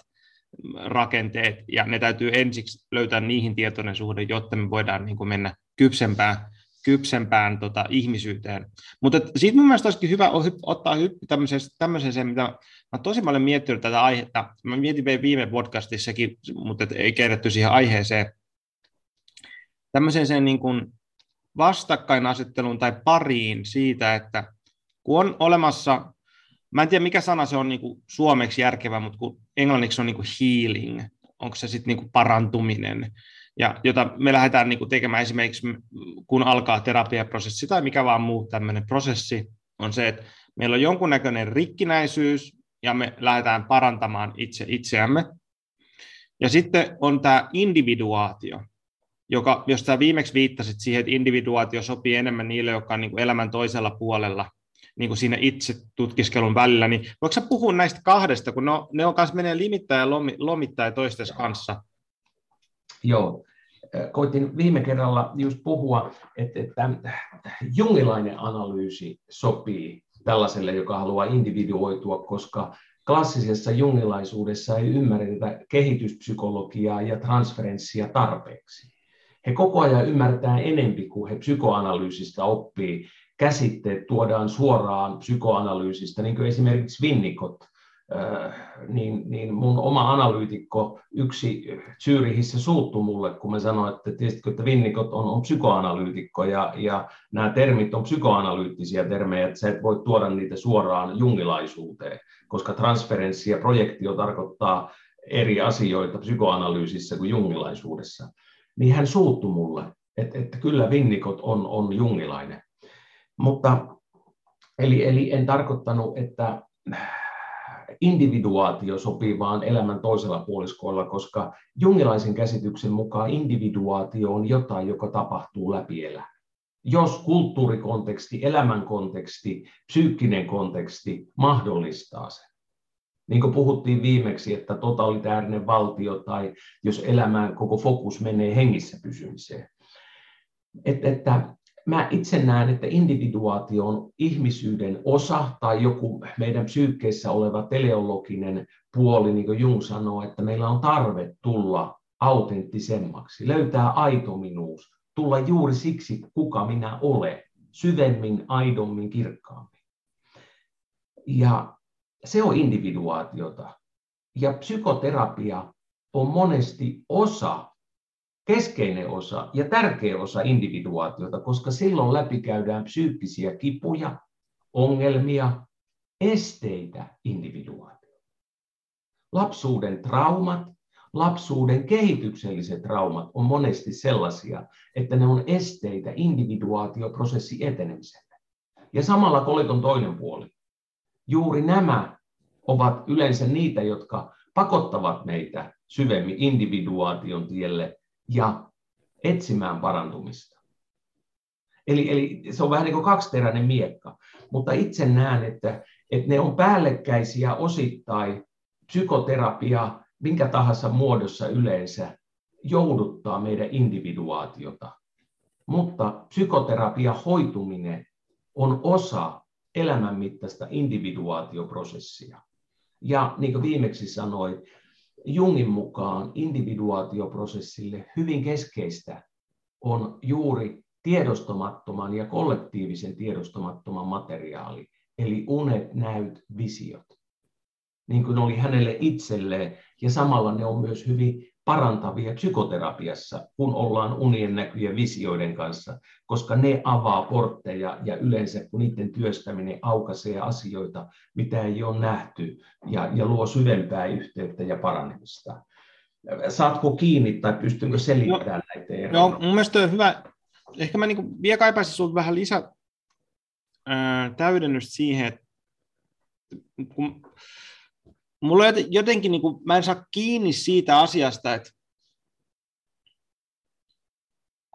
rakenteet, ja ne täytyy ensiksi löytää niihin tietoinen suhde, jotta me voidaan niin kuin mennä kypsempään, kypsempään tota, ihmisyyteen. Mutta siitä mun mielestä olisikin hyvä ottaa hyppy tämmöiseen, tämmöiseen se, mitä mä tosi paljon miettinyt tätä aihetta. Mä mietin viime podcastissakin, mutta ei kerätty siihen aiheeseen. Tämmöiseen sen niin kuin vastakkainasetteluun tai pariin siitä, että kun on olemassa, mä en tiedä mikä sana se on niin kuin suomeksi järkevä, mutta kun englanniksi on niin kuin healing, onko se sitten niin parantuminen, ja jota me lähdetään niin kuin tekemään esimerkiksi, kun alkaa terapiaprosessi tai mikä vaan muu tämmöinen prosessi, on se, että meillä on jonkunnäköinen rikkinäisyys, ja me lähdetään parantamaan itse itseämme. Ja sitten on tämä individuaatio, joka, jos sä viimeksi viittasit siihen, että individuaatio sopii enemmän niille, jotka on niin kuin elämän toisella puolella, niin kuin siinä itse tutkiskelun välillä, niin voiko sä puhua näistä kahdesta, kun ne on, ne on kanssa menee limittäin ja lomittain toistes kanssa? Joo, koitin viime kerralla just puhua, että, että jungilainen analyysi sopii tällaiselle, joka haluaa individuoitua, koska klassisessa jungilaisuudessa ei ymmärretä kehityspsykologiaa ja transferenssia tarpeeksi. He koko ajan ymmärtää enempi kuin he psykoanalyysistä oppii. Käsitteet tuodaan suoraan psykoanalyysistä, niin kuin esimerkiksi Winnicott Äh, niin, niin mun oma analyytikko yksi Zyrihissä suuttu mulle, kun mä sanoin, että tiesitkö, että Vinnikot on, on psykoanalyytikko ja, ja nämä termit on psykoanalyyttisiä termejä, että sä et voi tuoda niitä suoraan jungilaisuuteen, koska transferenssi ja projektio tarkoittaa eri asioita psykoanalyysissä kuin jungilaisuudessa. Niin hän suuttu mulle, että, että kyllä Vinnikot on, on jungilainen. Mutta eli, eli en tarkoittanut, että individuaatio sopii vaan elämän toisella puoliskolla, koska jungilaisen käsityksen mukaan individuaatio on jotain, joka tapahtuu läpi elämän. Jos kulttuurikonteksti, elämän konteksti, psyykkinen konteksti mahdollistaa sen. Niin kuin puhuttiin viimeksi, että totalitaarinen valtio tai jos elämään koko fokus menee hengissä pysymiseen. Että, että mä itse näen, että individuaatio on ihmisyyden osa tai joku meidän psyykkeissä oleva teleologinen puoli, niin kuin Jung sanoo, että meillä on tarve tulla autenttisemmaksi, löytää aito minuus, tulla juuri siksi, kuka minä olen, syvemmin, aidommin, kirkkaammin. Ja se on individuaatiota. Ja psykoterapia on monesti osa keskeinen osa ja tärkeä osa individuaatiota, koska silloin läpikäydään psyykkisiä kipuja, ongelmia, esteitä individuaatioon. Lapsuuden traumat, lapsuuden kehitykselliset traumat on monesti sellaisia, että ne on esteitä individuaatioprosessi etenemiselle. Ja samalla kolikon toinen puoli. Juuri nämä ovat yleensä niitä, jotka pakottavat meitä syvemmin individuaation tielle ja etsimään parantumista. Eli, eli se on vähän niin kuin kaksiteräinen miekka. Mutta itse näen, että, että ne on päällekkäisiä osittain. Psykoterapia, minkä tahansa muodossa yleensä, jouduttaa meidän individuaatiota. Mutta psykoterapia hoituminen on osa elämänmittaista individuaatioprosessia. Ja niin kuin viimeksi sanoin, Jungin mukaan individuaatioprosessille hyvin keskeistä on juuri tiedostamattoman ja kollektiivisen tiedostamattoman materiaali, eli unet, näyt, visiot. Niin kuin oli hänelle itselleen, ja samalla ne on myös hyvin parantavia psykoterapiassa, kun ollaan unien näkyjen visioiden kanssa, koska ne avaa portteja ja yleensä kun niiden työstäminen aukaisee asioita, mitä ei ole nähty ja, ja luo syvempää yhteyttä ja paranemista. Saatko kiinni tai pystynkö selittämään no, näitä eroja? Joo, mun mielestä on hyvä. Ehkä mä niin vielä kaipaisin sinulta vähän lisä ää, täydennystä siihen, että kun mulla on jotenkin, niin kuin, mä en saa kiinni siitä asiasta, että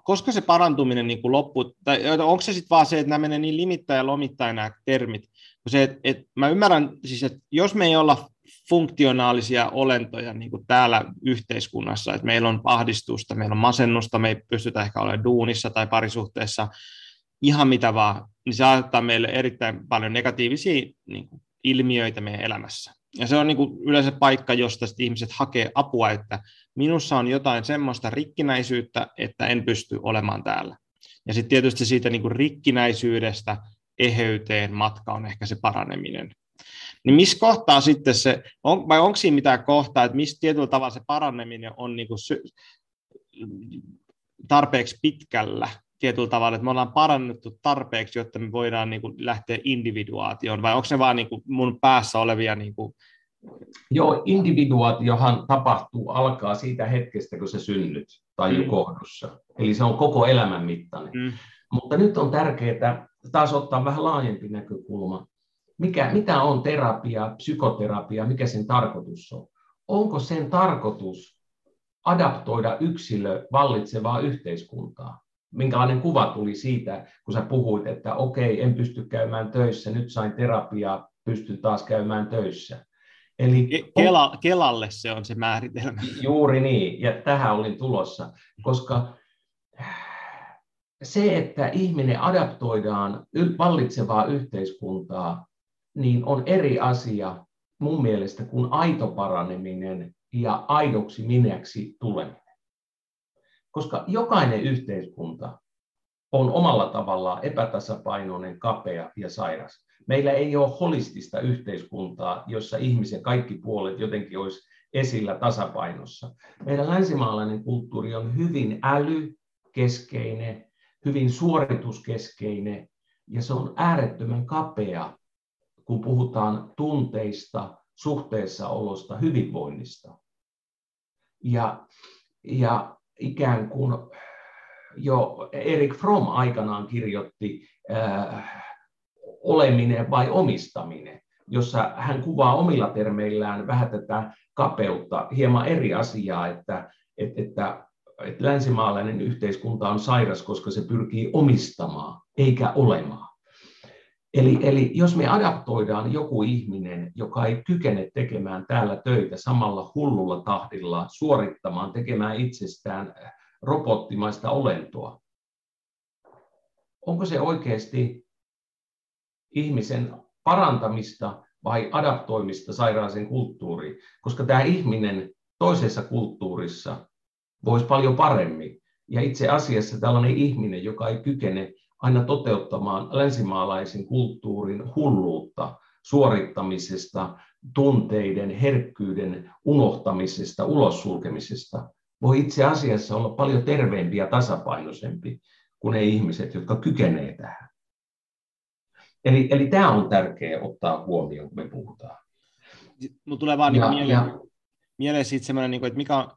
koska se parantuminen niin loppuu, tai onko se sitten vaan se, että nämä menee niin limittäin ja lomittain nämä termit, se, että, että mä ymmärrän siis, että jos me ei olla funktionaalisia olentoja niin kuin täällä yhteiskunnassa, että meillä on ahdistusta, meillä on masennusta, me ei pystytä ehkä olemaan duunissa tai parisuhteessa, ihan mitä vaan, niin se aiheuttaa meille erittäin paljon negatiivisia niin kuin, ilmiöitä meidän elämässä. Ja se on niin kuin yleensä paikka, josta ihmiset hakee apua, että minussa on jotain semmoista rikkinäisyyttä, että en pysty olemaan täällä. Ja sitten tietysti siitä niin kuin rikkinäisyydestä eheyteen matka on ehkä se paraneminen. Niin missä kohtaa sitten se, on, vai onko siinä mitään kohtaa, että missä tietyllä tavalla se paraneminen on niin kuin sy- tarpeeksi pitkällä, tietyllä tavalla, että me ollaan parannettu tarpeeksi, jotta me voidaan niin kuin lähteä individuaatioon, vai onko ne vaan niin kuin mun päässä olevia... Niin kuin... Joo, individuaatiohan tapahtuu, alkaa siitä hetkestä, kun se synnyt tai mm. kohdussa. Eli se on koko elämän mittainen. Mm. Mutta nyt on tärkeää taas ottaa vähän laajempi näkökulma. Mikä, mitä on terapia, psykoterapia, mikä sen tarkoitus on? Onko sen tarkoitus adaptoida yksilö vallitsevaa yhteiskuntaa? Minkälainen kuva tuli siitä, kun sä puhuit, että okei, en pysty käymään töissä, nyt sain terapiaa, pystyn taas käymään töissä. Eli Kela, Kelalle se on se määritelmä. Juuri niin, ja tähän olin tulossa, koska se, että ihminen adaptoidaan vallitsevaa yhteiskuntaa, niin on eri asia mun mielestä kuin aito paraneminen ja aidoksi minäksi tuleminen koska jokainen yhteiskunta on omalla tavallaan epätasapainoinen, kapea ja sairas. Meillä ei ole holistista yhteiskuntaa, jossa ihmisen kaikki puolet jotenkin olisi esillä tasapainossa. Meidän länsimaalainen kulttuuri on hyvin älykeskeinen, hyvin suorituskeskeinen ja se on äärettömän kapea, kun puhutaan tunteista, suhteessa olosta, hyvinvoinnista. Ja, ja ikään kuin jo Erik Fromm aikanaan kirjoitti äh, oleminen vai omistaminen, jossa hän kuvaa omilla termeillään vähän tätä kapeutta, hieman eri asiaa, että, että, että, että länsimaalainen yhteiskunta on sairas, koska se pyrkii omistamaan eikä olemaan. Eli, eli jos me adaptoidaan joku ihminen, joka ei kykene tekemään täällä töitä samalla hullulla tahdilla, suorittamaan, tekemään itsestään robottimaista olentoa, onko se oikeasti ihmisen parantamista vai adaptoimista sairaaseen kulttuuriin? Koska tämä ihminen toisessa kulttuurissa voisi paljon paremmin. Ja itse asiassa tällainen ihminen, joka ei kykene aina toteuttamaan länsimaalaisen kulttuurin hulluutta suorittamisesta, tunteiden, herkkyyden unohtamisesta, ulossulkemisesta, voi itse asiassa olla paljon terveempi ja tasapainoisempi kuin ne ihmiset, jotka kykenevät tähän. Eli, eli tämä on tärkeää ottaa huomioon, kun me puhutaan. Mulla tulee vaan niin mieleen, ja, mieleen siitä semmoinen, niin että mikä on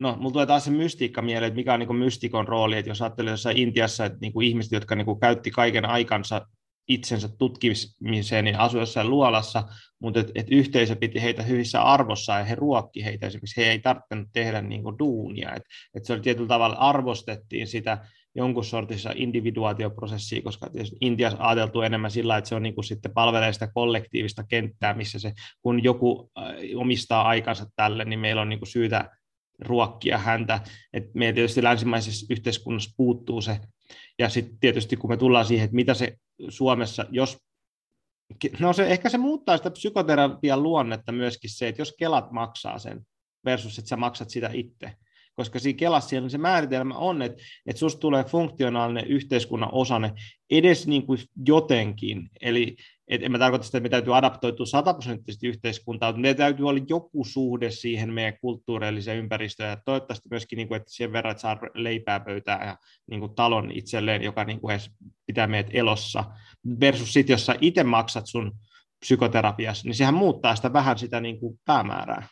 no, mulla tulee taas se mystiikka mieleen, että mikä on niin mystikon rooli, että jos ajattelee jossain Intiassa, että niin ihmiset, jotka niin käytti kaiken aikansa itsensä tutkimiseen, niin asui jossain luolassa, mutta et, et yhteisö piti heitä hyvissä arvossa ja he ruokki heitä, esimerkiksi. He ei tarvinnut tehdä niin duunia, että et se oli tietyllä tavalla arvostettiin sitä jonkun sortissa individuaatioprosessia, koska Intiassa ajateltu enemmän sillä, että se on niin kuin sitten palvelee sitä kollektiivista kenttää, missä se, kun joku äh, omistaa aikansa tälle, niin meillä on niin kuin syytä ruokkia häntä. Et meidän tietysti länsimaisessa yhteiskunnassa puuttuu se. Ja sitten tietysti kun me tullaan siihen, että mitä se Suomessa, jos No se, ehkä se muuttaa sitä psykoterapian luonnetta myöskin se, että jos Kelat maksaa sen versus, että sä maksat sitä itse. Koska siinä Kelassa siellä se määritelmä on, että, että susta tulee funktionaalinen yhteiskunnan osane edes niin kuin jotenkin. Eli et en mä tarkoita sitä, että me täytyy adaptoitua sataprosenttisesti yhteiskuntaan, mutta meidän täytyy olla joku suhde siihen meidän kulttuurilliseen ympäristöön, ja toivottavasti myöskin, niin kuin, että sen verran, että saa leipää pöytää ja niin kuin talon itselleen, joka niin kuin edes pitää meidät elossa, versus sitten, jos sä itse maksat sun psykoterapiassa, niin sehän muuttaa sitä vähän sitä niin kuin päämäärää.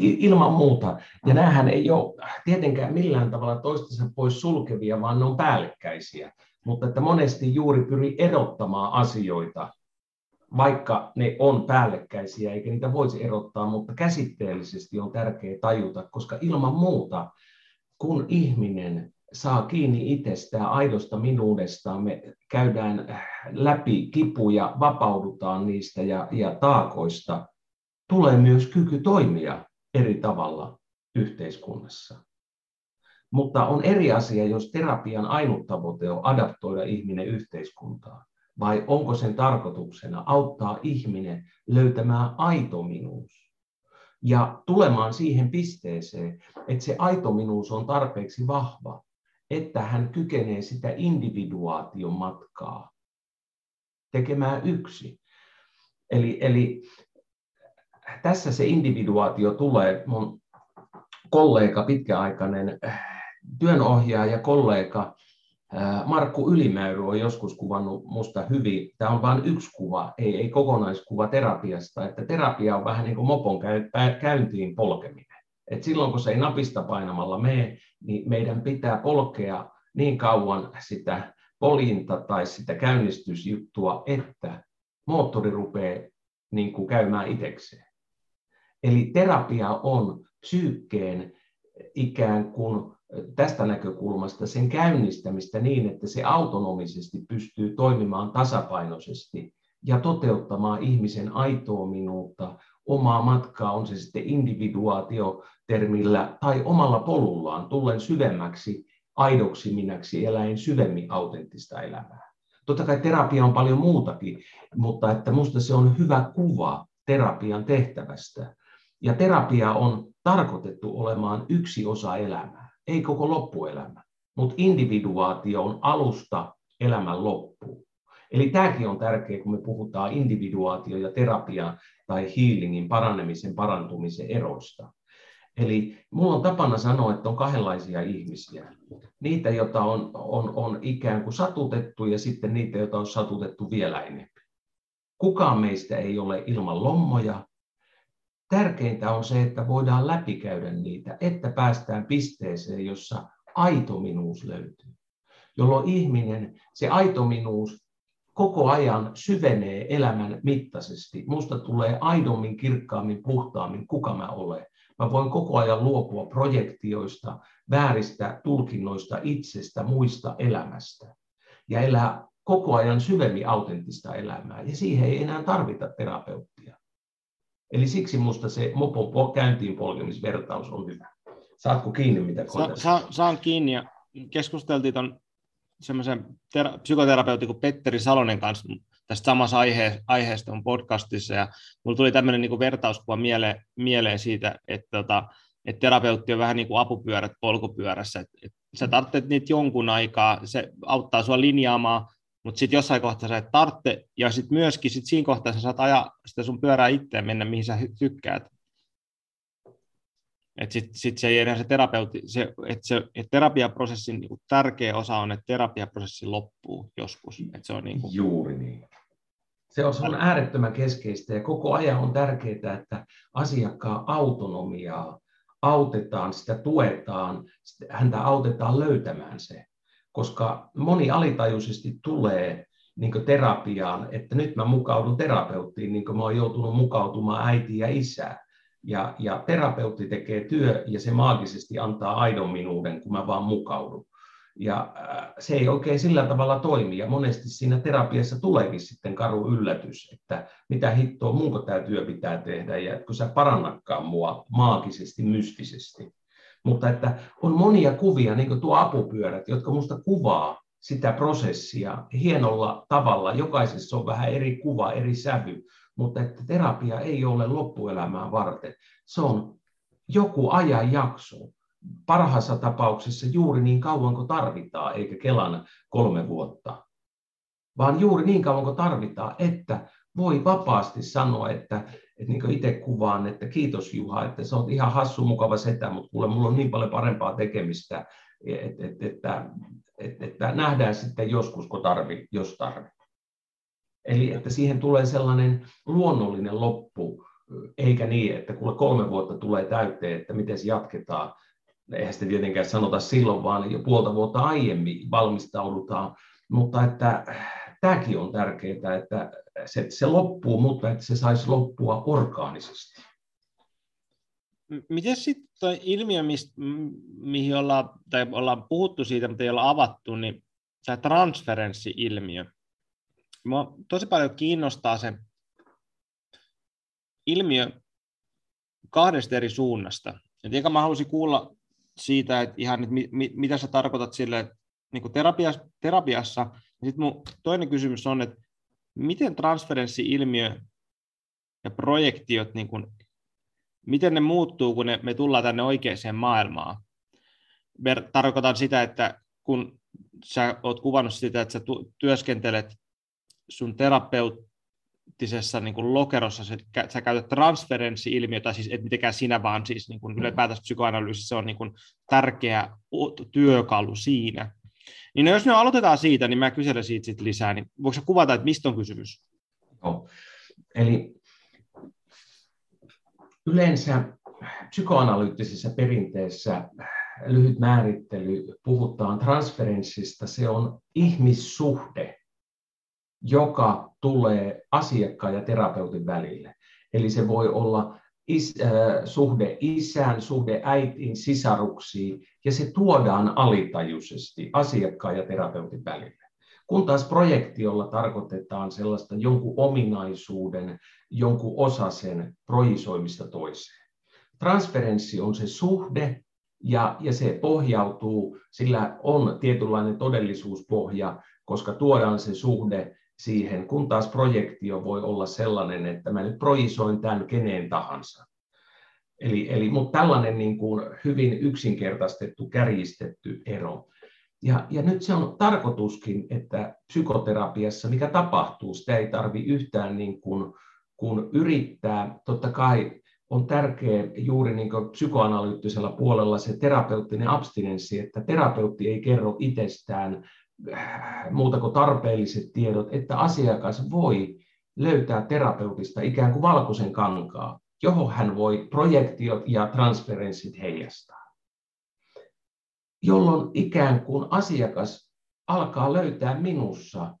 Ilman muuta. Ja näähän ei ole tietenkään millään tavalla toistensa pois sulkevia, vaan ne on päällekkäisiä mutta että monesti juuri pyri erottamaan asioita, vaikka ne on päällekkäisiä, eikä niitä voisi erottaa, mutta käsitteellisesti on tärkeää tajuta, koska ilman muuta, kun ihminen saa kiinni itsestään, aidosta minuudestaan, me käydään läpi kipuja, vapaudutaan niistä ja, ja taakoista, tulee myös kyky toimia eri tavalla yhteiskunnassa. Mutta on eri asia, jos terapian ainut tavoite on adaptoida ihminen yhteiskuntaan, vai onko sen tarkoituksena auttaa ihminen löytämään aito minuus ja tulemaan siihen pisteeseen, että se aito minuus on tarpeeksi vahva, että hän kykenee sitä individuaation matkaa tekemään yksi. Eli, eli tässä se individuaatio tulee. Mun kollega, pitkäaikainen työnohjaaja, kollega Markku Ylimäyry on joskus kuvannut musta hyvin. Tämä on vain yksi kuva, ei, ei kokonaiskuva terapiasta, että terapia on vähän niin kuin mopon käyntiin polkeminen. Et silloin kun se ei napista painamalla mene, niin meidän pitää polkea niin kauan sitä polinta tai sitä käynnistysjuttua, että moottori rupeaa niin kuin käymään itsekseen. Eli terapia on psyykkeen ikään kuin tästä näkökulmasta sen käynnistämistä niin, että se autonomisesti pystyy toimimaan tasapainoisesti ja toteuttamaan ihmisen aitoa minuutta, omaa matkaa, on se sitten individuaatiotermillä tai omalla polullaan, tullen syvemmäksi aidoksi minäksi eläin syvemmin autenttista elämää. Totta kai terapia on paljon muutakin, mutta että minusta se on hyvä kuva terapian tehtävästä. Ja terapia on tarkoitettu olemaan yksi osa elämää ei koko loppuelämä, mutta individuaatio on alusta elämän loppuun. Eli tämäkin on tärkeää, kun me puhutaan individuaatio ja terapia tai healingin, paranemisen, parantumisen eroista. Eli minulla on tapana sanoa, että on kahdenlaisia ihmisiä. Niitä, joita on, on, on ikään kuin satutettu ja sitten niitä, joita on satutettu vielä enemmän. Kukaan meistä ei ole ilman lommoja, tärkeintä on se, että voidaan läpikäydä niitä, että päästään pisteeseen, jossa aito minuus löytyy. Jolloin ihminen, se aito minuus koko ajan syvenee elämän mittaisesti. Musta tulee aidommin, kirkkaammin, puhtaammin, kuka mä olen. Mä voin koko ajan luopua projektioista, vääristä tulkinnoista itsestä, muista elämästä. Ja elää koko ajan syvemmin autenttista elämää. Ja siihen ei enää tarvita terapeuttia. Eli siksi minusta se mopon käyntiin polkemisvertaus on hyvä. Saatko kiinni, mitä Sa, sa, Saan kiinni ja keskusteltiin tuon semmoisen ter- psykoterapeutin kuin Petteri Salonen kanssa tästä samassa aihe- aiheesta on podcastissa, ja mulla tuli tämmöinen niin vertauskuva mieleen, mieleen siitä, että, tota, että terapeutti on vähän niin kuin apupyörät polkupyörässä, että, että sä tarvitset niitä jonkun aikaa, se auttaa sua linjaamaan mutta sitten jossain kohtaa sä et tarvitse, ja sitten myöskin sit siinä kohtaa sä saat ajaa sitä sun pyörää itse mennä, mihin sä tykkäät. Että sitten sit se ei enää se terapeutti, se, että se et terapiaprosessin niin tärkeä osa on, että terapiaprosessi loppuu joskus. Et se on niin kuin... Juuri niin. Se on, se on äärettömän keskeistä ja koko ajan on tärkeää, että asiakkaan autonomiaa autetaan, sitä tuetaan, häntä autetaan löytämään se koska moni alitajuisesti tulee niin terapiaan, että nyt mä mukaudun terapeuttiin, niin kuin mä oon joutunut mukautumaan äitiin ja isään. Ja, ja terapeutti tekee työ ja se maagisesti antaa aidon minuuden, kun mä vaan mukaudun. Ja se ei oikein sillä tavalla toimi, ja monesti siinä terapiassa tuleekin sitten karu yllätys, että mitä hittoa munko tämä työ pitää tehdä, ja kun sä parannakaan mua maagisesti, mystisesti. Mutta että on monia kuvia, niin kuin tuo apupyörät, jotka minusta kuvaa sitä prosessia hienolla tavalla. Jokaisessa on vähän eri kuva, eri sävy, mutta että terapia ei ole loppuelämää varten. Se on joku ajanjakso, parhaassa tapauksessa juuri niin kauan kuin tarvitaan, eikä Kelan kolme vuotta, vaan juuri niin kauan kuin tarvitaan, että voi vapaasti sanoa, että, että niin kuin itse kuvaan, että kiitos Juha, että sä oot ihan hassu mukava setä, mutta kuule, mulla on niin paljon parempaa tekemistä, että, että, että, että, että nähdään sitten joskus, kun tarvi, jos tarvi. Eli että siihen tulee sellainen luonnollinen loppu, eikä niin, että kuule kolme vuotta tulee täyteen, että miten se jatketaan. Eihän sitä tietenkään sanota silloin, vaan jo puolta vuotta aiemmin valmistaudutaan. Mutta että tämäkin on tärkeää, että se, se loppuu, mutta että se saisi loppua orgaanisesti. Miten sitten ilmiö, mistä, mihin ollaan, tai ollaan puhuttu siitä, mutta ei olla avattu, niin tämä transferenssi-ilmiö. Mua tosi paljon kiinnostaa se ilmiö kahdesta eri suunnasta. Et eikä mä haluaisin kuulla siitä, että ihan, että mit, mitä sä tarkoitat sille niin kuin terapiassa, terapiassa. Sitten mun toinen kysymys on, että miten transferenssi-ilmiö ja projektiot, niin kuin, miten ne muuttuu, kun ne, me tullaan tänne oikeaan maailmaan? Tarkoitan sitä, että kun sä oot kuvannut sitä, että sä työskentelet sun terapeuttisessa niin kuin lokerossa, sä, sä käytät transferenssi-ilmiötä, siis et mitenkään sinä, vaan siis niin kuin ylipäätänsä psykoanalyysi, se on niin kuin tärkeä työkalu siinä. Niin no jos me aloitetaan siitä, niin mä kyselen siitä sit lisää, niin voiko kuvata, että mistä on kysymys? Joo. Eli yleensä psykoanalyyttisessä perinteessä lyhyt määrittely, puhutaan transferenssista, se on ihmissuhde, joka tulee asiakkaan ja terapeutin välille. Eli se voi olla is, äh, suhde isään, suhde äitiin, sisaruksiin, ja se tuodaan alitajuisesti asiakkaan ja terapeutin välille. Kun taas projektiolla tarkoitetaan sellaista jonkun ominaisuuden, jonkun osasen projisoimista toiseen. Transferenssi on se suhde, ja, ja se pohjautuu, sillä on tietynlainen todellisuuspohja, koska tuodaan se suhde siihen, kun taas projektio voi olla sellainen, että mä nyt projisoin tämän keneen tahansa. Eli, eli mutta tällainen niin kuin hyvin yksinkertaistettu, kärjistetty ero. Ja, ja nyt se on tarkoituskin, että psykoterapiassa, mikä tapahtuu, sitä ei tarvi yhtään niin kuin, kun yrittää. Totta kai on tärkeä juuri niin kuin psykoanalyyttisellä puolella se terapeuttinen abstinenssi, että terapeutti ei kerro itsestään muuta kuin tarpeelliset tiedot, että asiakas voi löytää terapeutista ikään kuin valkoisen kankaa, johon hän voi projektiot ja transferenssit heijastaa. Jolloin ikään kuin asiakas alkaa löytää minussa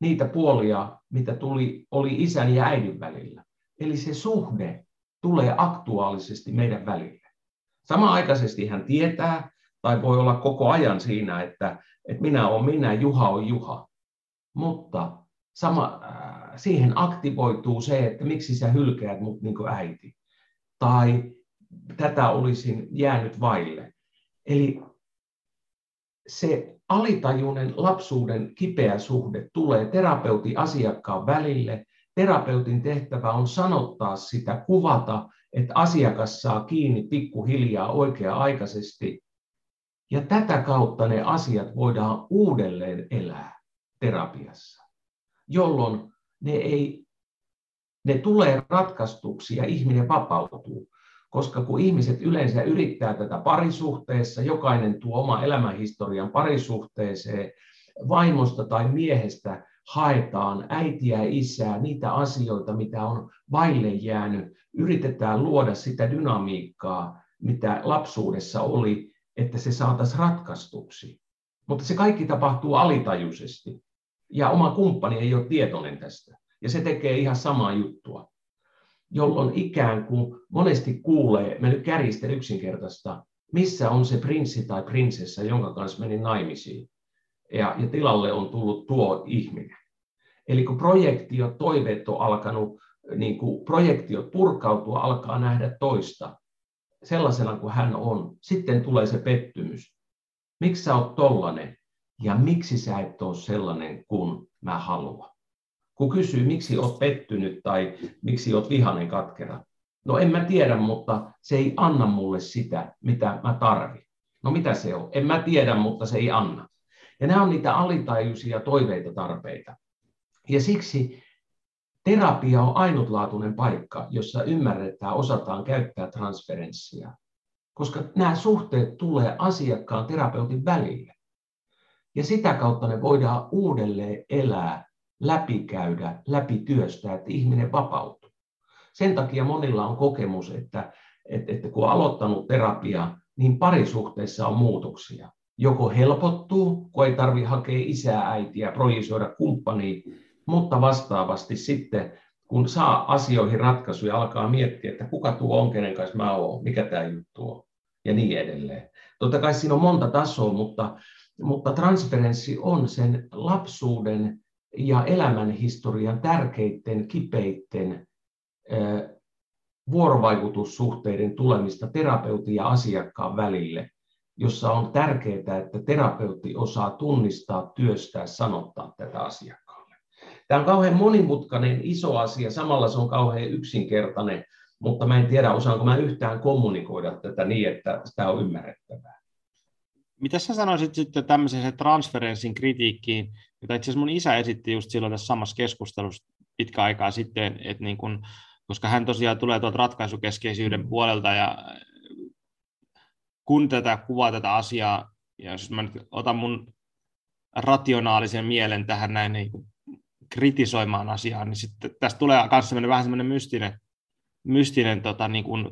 niitä puolia, mitä tuli, oli isän ja äidin välillä. Eli se suhde tulee aktuaalisesti meidän välille. Samaaikaisesti hän tietää, tai voi olla koko ajan siinä, että, että minä olen minä, Juha on Juha. Mutta sama, äh, siihen aktivoituu se, että miksi sä hylkäät mut niin kuin äiti. Tai tätä olisin jäänyt vaille. Eli se alitajuinen lapsuuden kipeä suhde tulee terapeutin asiakkaan välille. Terapeutin tehtävä on sanottaa sitä, kuvata, että asiakas saa kiinni pikkuhiljaa oikea-aikaisesti ja tätä kautta ne asiat voidaan uudelleen elää terapiassa, jolloin ne, ei, ne tulee ratkaistuksi ja ihminen vapautuu. Koska kun ihmiset yleensä yrittää tätä parisuhteessa, jokainen tuo oma elämänhistorian parisuhteeseen, vaimosta tai miehestä haetaan äitiä ja isää, niitä asioita, mitä on vaille jäänyt, yritetään luoda sitä dynamiikkaa, mitä lapsuudessa oli, että se saataisiin ratkaistuksi. Mutta se kaikki tapahtuu alitajuisesti. Ja oma kumppani ei ole tietoinen tästä. Ja se tekee ihan samaa juttua. Jolloin ikään kuin monesti kuulee, mä nyt kärjistän yksinkertaista, missä on se prinssi tai prinsessa, jonka kanssa menin naimisiin. Ja, ja tilalle on tullut tuo ihminen. Eli kun projektiot, toiveet on alkanut, niin kuin projektiot purkautua, alkaa nähdä toista sellaisena kuin hän on, sitten tulee se pettymys. Miksi sä oot tollanen ja miksi sä et ole sellainen kuin mä haluan? Kun kysyy, miksi oot pettynyt tai miksi oot vihainen katkera, No en mä tiedä, mutta se ei anna mulle sitä, mitä mä tarvin. No mitä se on? En mä tiedä, mutta se ei anna. Ja nämä on niitä alitajuisia toiveita, tarpeita. Ja siksi terapia on ainutlaatuinen paikka, jossa ymmärretään, osataan käyttää transferenssia. Koska nämä suhteet tulee asiakkaan terapeutin välille. Ja sitä kautta ne voidaan uudelleen elää, läpikäydä, läpityöstää, että ihminen vapautuu. Sen takia monilla on kokemus, että, että, että kun on aloittanut terapia, niin parisuhteissa on muutoksia. Joko helpottuu, kun ei tarvitse hakea isää, äitiä, projisoida kumppania, mutta vastaavasti sitten, kun saa asioihin ratkaisuja, alkaa miettiä, että kuka tuo on, kenen kanssa mä oon, mikä tämä juttu on, ja niin edelleen. Totta kai siinä on monta tasoa, mutta, mutta transferenssi on sen lapsuuden ja elämänhistorian tärkeiden, kipeitten vuorovaikutussuhteiden tulemista terapeutin ja asiakkaan välille, jossa on tärkeää, että terapeutti osaa tunnistaa, työstää, sanottaa tätä asiakkaalle. Tämä on kauhean monimutkainen, iso asia, samalla se on kauhean yksinkertainen, mutta mä en tiedä, osaanko mä yhtään kommunikoida tätä niin, että tämä on ymmärrettävää. Mitä sä sanoisit sitten tämmöisen transferenssin kritiikkiin, jota itse asiassa mun isä esitti just silloin tässä samassa keskustelussa pitkä aikaa sitten, että niin kun koska hän tosiaan tulee tuolta ratkaisukeskeisyyden mm. puolelta ja kun tätä kuvaa tätä asiaa, ja jos mä nyt otan mun rationaalisen mielen tähän näin niin kuin kritisoimaan asiaa, niin sitten tästä tulee myös vähän semmoinen mystinen, mystinen tota, niin kuin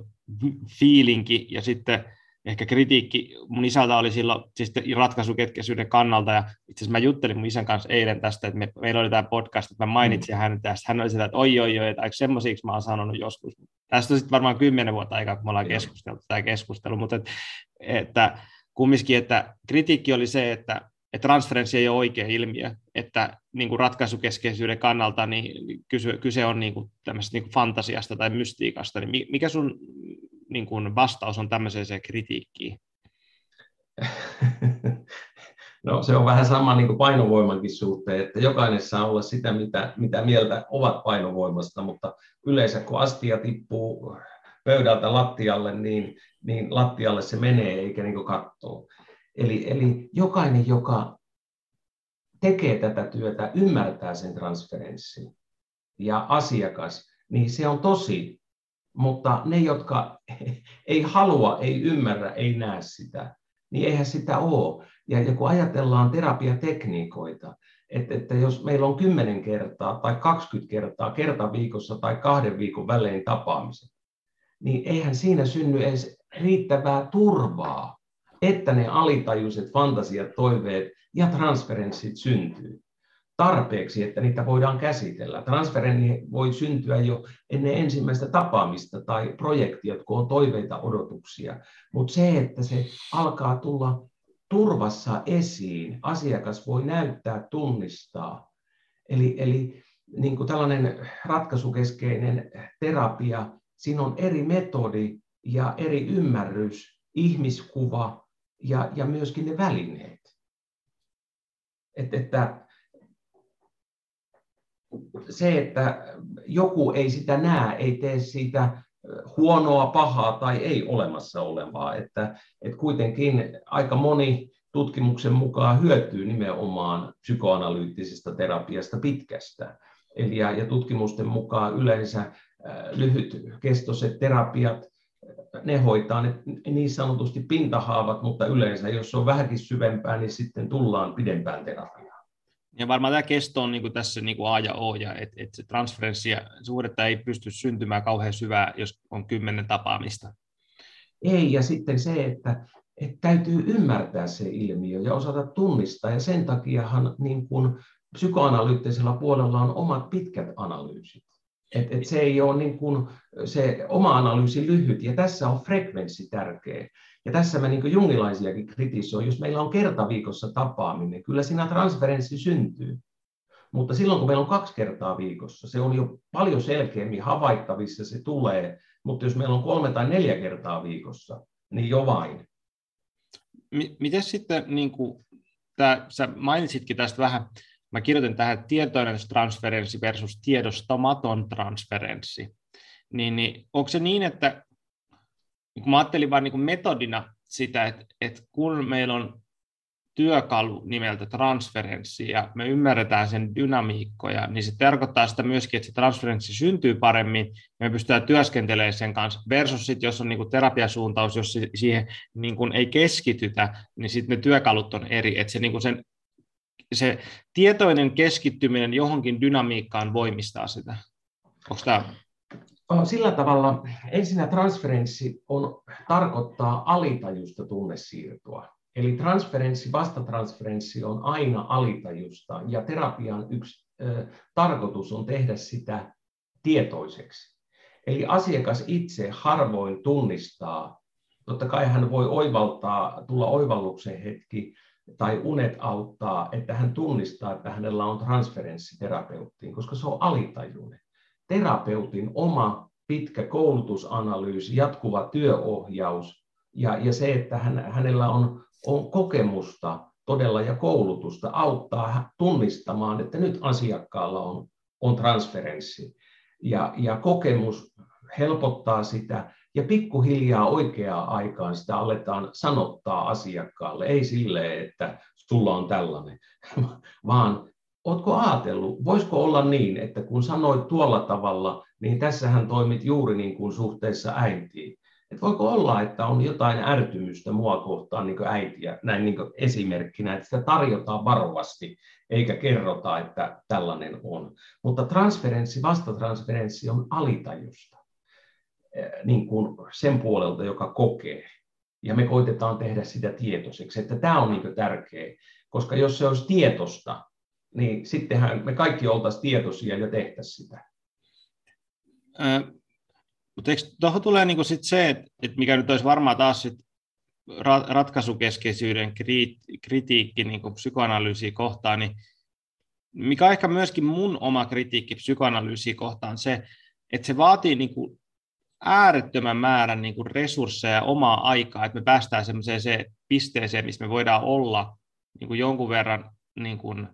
fiilinki, ja sitten ehkä kritiikki mun isältä oli silloin siis ratkaisuketkeisyyden kannalta, ja itse asiassa mä juttelin mun isän kanssa eilen tästä, että me, meillä oli tämä podcast, että mä mainitsin mm. hänet tästä, hän oli sitä, että oi oi oi, että aika semmoisiksi mä oon sanonut joskus. Tästä on sitten varmaan kymmenen vuotta aikaa, kun me ollaan keskusteltu tämä keskustelu, mutta että, että kumminkin, että kritiikki oli se, että, että transferenssi ei ole oikea ilmiö, että niin kuin ratkaisukeskeisyyden kannalta niin kyse, kyse on niin kuin tämmöisestä niin kuin fantasiasta tai mystiikasta, niin mikä sun niin kuin vastaus on tämmöiseen kritiikkiin? No se on vähän sama niin kuin painovoimankin suhteen, että jokainen saa olla sitä, mitä, mitä mieltä ovat painovoimasta, mutta yleensä kun astia tippuu pöydältä lattialle, niin, niin lattialle se menee eikä niin kattoo. Eli, eli jokainen, joka tekee tätä työtä, ymmärtää sen transferenssin ja asiakas, niin se on tosi mutta ne, jotka ei halua, ei ymmärrä, ei näe sitä, niin eihän sitä ole. Ja, ja kun ajatellaan terapiatekniikoita, että, että jos meillä on 10 kertaa tai 20 kertaa kerta viikossa tai kahden viikon välein tapaamiset, niin eihän siinä synny edes riittävää turvaa, että ne alitajuiset fantasiat, toiveet ja transferenssit syntyy tarpeeksi, että niitä voidaan käsitellä. Transferenni voi syntyä jo ennen ensimmäistä tapaamista tai projektia, kun on toiveita, odotuksia. Mutta se, että se alkaa tulla turvassa esiin, asiakas voi näyttää, tunnistaa. Eli, eli niin kuin tällainen ratkaisukeskeinen terapia, siinä on eri metodi ja eri ymmärrys, ihmiskuva ja, ja myöskin ne välineet. Et, että se, että joku ei sitä näe, ei tee siitä huonoa, pahaa tai ei olemassa olevaa. Että, että kuitenkin aika moni tutkimuksen mukaan hyötyy nimenomaan psykoanalyyttisestä terapiasta pitkästä. Eli ja, ja tutkimusten mukaan yleensä lyhytkestoiset terapiat, ne hoitaa ne niin sanotusti pintahaavat, mutta yleensä jos on vähänkin syvempää, niin sitten tullaan pidempään terapiaan. Ja varmaan tämä kesto on niin kuin tässä niin kuin A ja O, ja että et se transferenssi ja suhdetta ei pysty syntymään kauhean syvää, jos on kymmenen tapaamista. Ei, ja sitten se, että, että täytyy ymmärtää se ilmiö ja osata tunnistaa, ja sen takiahan niin kuin psykoanalyyttisellä puolella on omat pitkät analyysit. Et, et se ei ole niin kuin se oma analyysi lyhyt, ja tässä on frekvenssi tärkeä. Ja tässä mä niin jungilaisiakin kritisoin, jos meillä on kerta viikossa tapaaminen, kyllä siinä transferenssi syntyy. Mutta silloin kun meillä on kaksi kertaa viikossa, se on jo paljon selkeämmin havaittavissa, se tulee. Mutta jos meillä on kolme tai neljä kertaa viikossa, niin jo vain. Miten sitten, niin kuin, tää, sä mainitsitkin tästä vähän, mä kirjoitin tähän tietoinen transferenssi versus tiedostamaton transferenssi, niin, niin onko se niin, että kun mä ajattelin vain niin metodina sitä, että, että kun meillä on työkalu nimeltä transferenssi ja me ymmärretään sen dynamiikkoja, niin se tarkoittaa sitä myöskin, että se transferenssi syntyy paremmin. Ja me pystytään työskentelemään sen kanssa versus sit, jos on niin kuin terapiasuuntaus, jos siihen niin kuin ei keskitytä, niin sitten ne työkalut on eri, että se, niin kuin sen, se tietoinen keskittyminen johonkin dynamiikkaan voimistaa sitä. Onko tämä Sillä tavalla ensinnä transferenssi on, tarkoittaa alitajusta tunnesiirtoa. Eli transferenssi, vastatransferenssi on aina alitajusta ja terapian yksi ö, tarkoitus on tehdä sitä tietoiseksi. Eli asiakas itse harvoin tunnistaa, totta kai hän voi oivaltaa, tulla oivalluksen hetki tai unet auttaa, että hän tunnistaa, että hänellä on transferenssi terapeuttiin, koska se on alitajuinen. Terapeutin oma pitkä koulutusanalyysi, jatkuva työohjaus ja, ja se, että hän, hänellä on on kokemusta todella ja koulutusta auttaa tunnistamaan, että nyt asiakkaalla on, on transferenssi. Ja, ja kokemus helpottaa sitä ja pikkuhiljaa oikeaa aikaan sitä aletaan sanottaa asiakkaalle. Ei silleen, että sulla on tällainen, vaan Oletko ajatellut, voisiko olla niin, että kun sanoit tuolla tavalla, niin tässähän toimit juuri niin kuin suhteessa äitiin. Että voiko olla, että on jotain ärtymystä mua kohtaan niin äitiä, näin niin esimerkkinä, että sitä tarjotaan varovasti, eikä kerrota, että tällainen on. Mutta transferenssi, vastatransferenssi on alitajusta niin kuin sen puolelta, joka kokee. Ja me koitetaan tehdä sitä tietoiseksi, että tämä on niin tärkeä, koska jos se olisi tietosta, niin sittenhän me kaikki oltaisiin tietoisia ja tehtäisiin sitä. Mutta eikö tuohon tulee niinku sit se, että et mikä nyt olisi varmaan taas sit ratkaisukeskeisyyden kritiikki niin psykoanalyysiä kohtaan, niin mikä on ehkä myöskin mun oma kritiikki psykoanalyysiä kohtaan se, että se vaatii niin äärettömän määrän niin kuin resursseja ja omaa aikaa, että me päästään semmoiseen se pisteeseen, missä me voidaan olla niin kuin jonkun verran niin kuin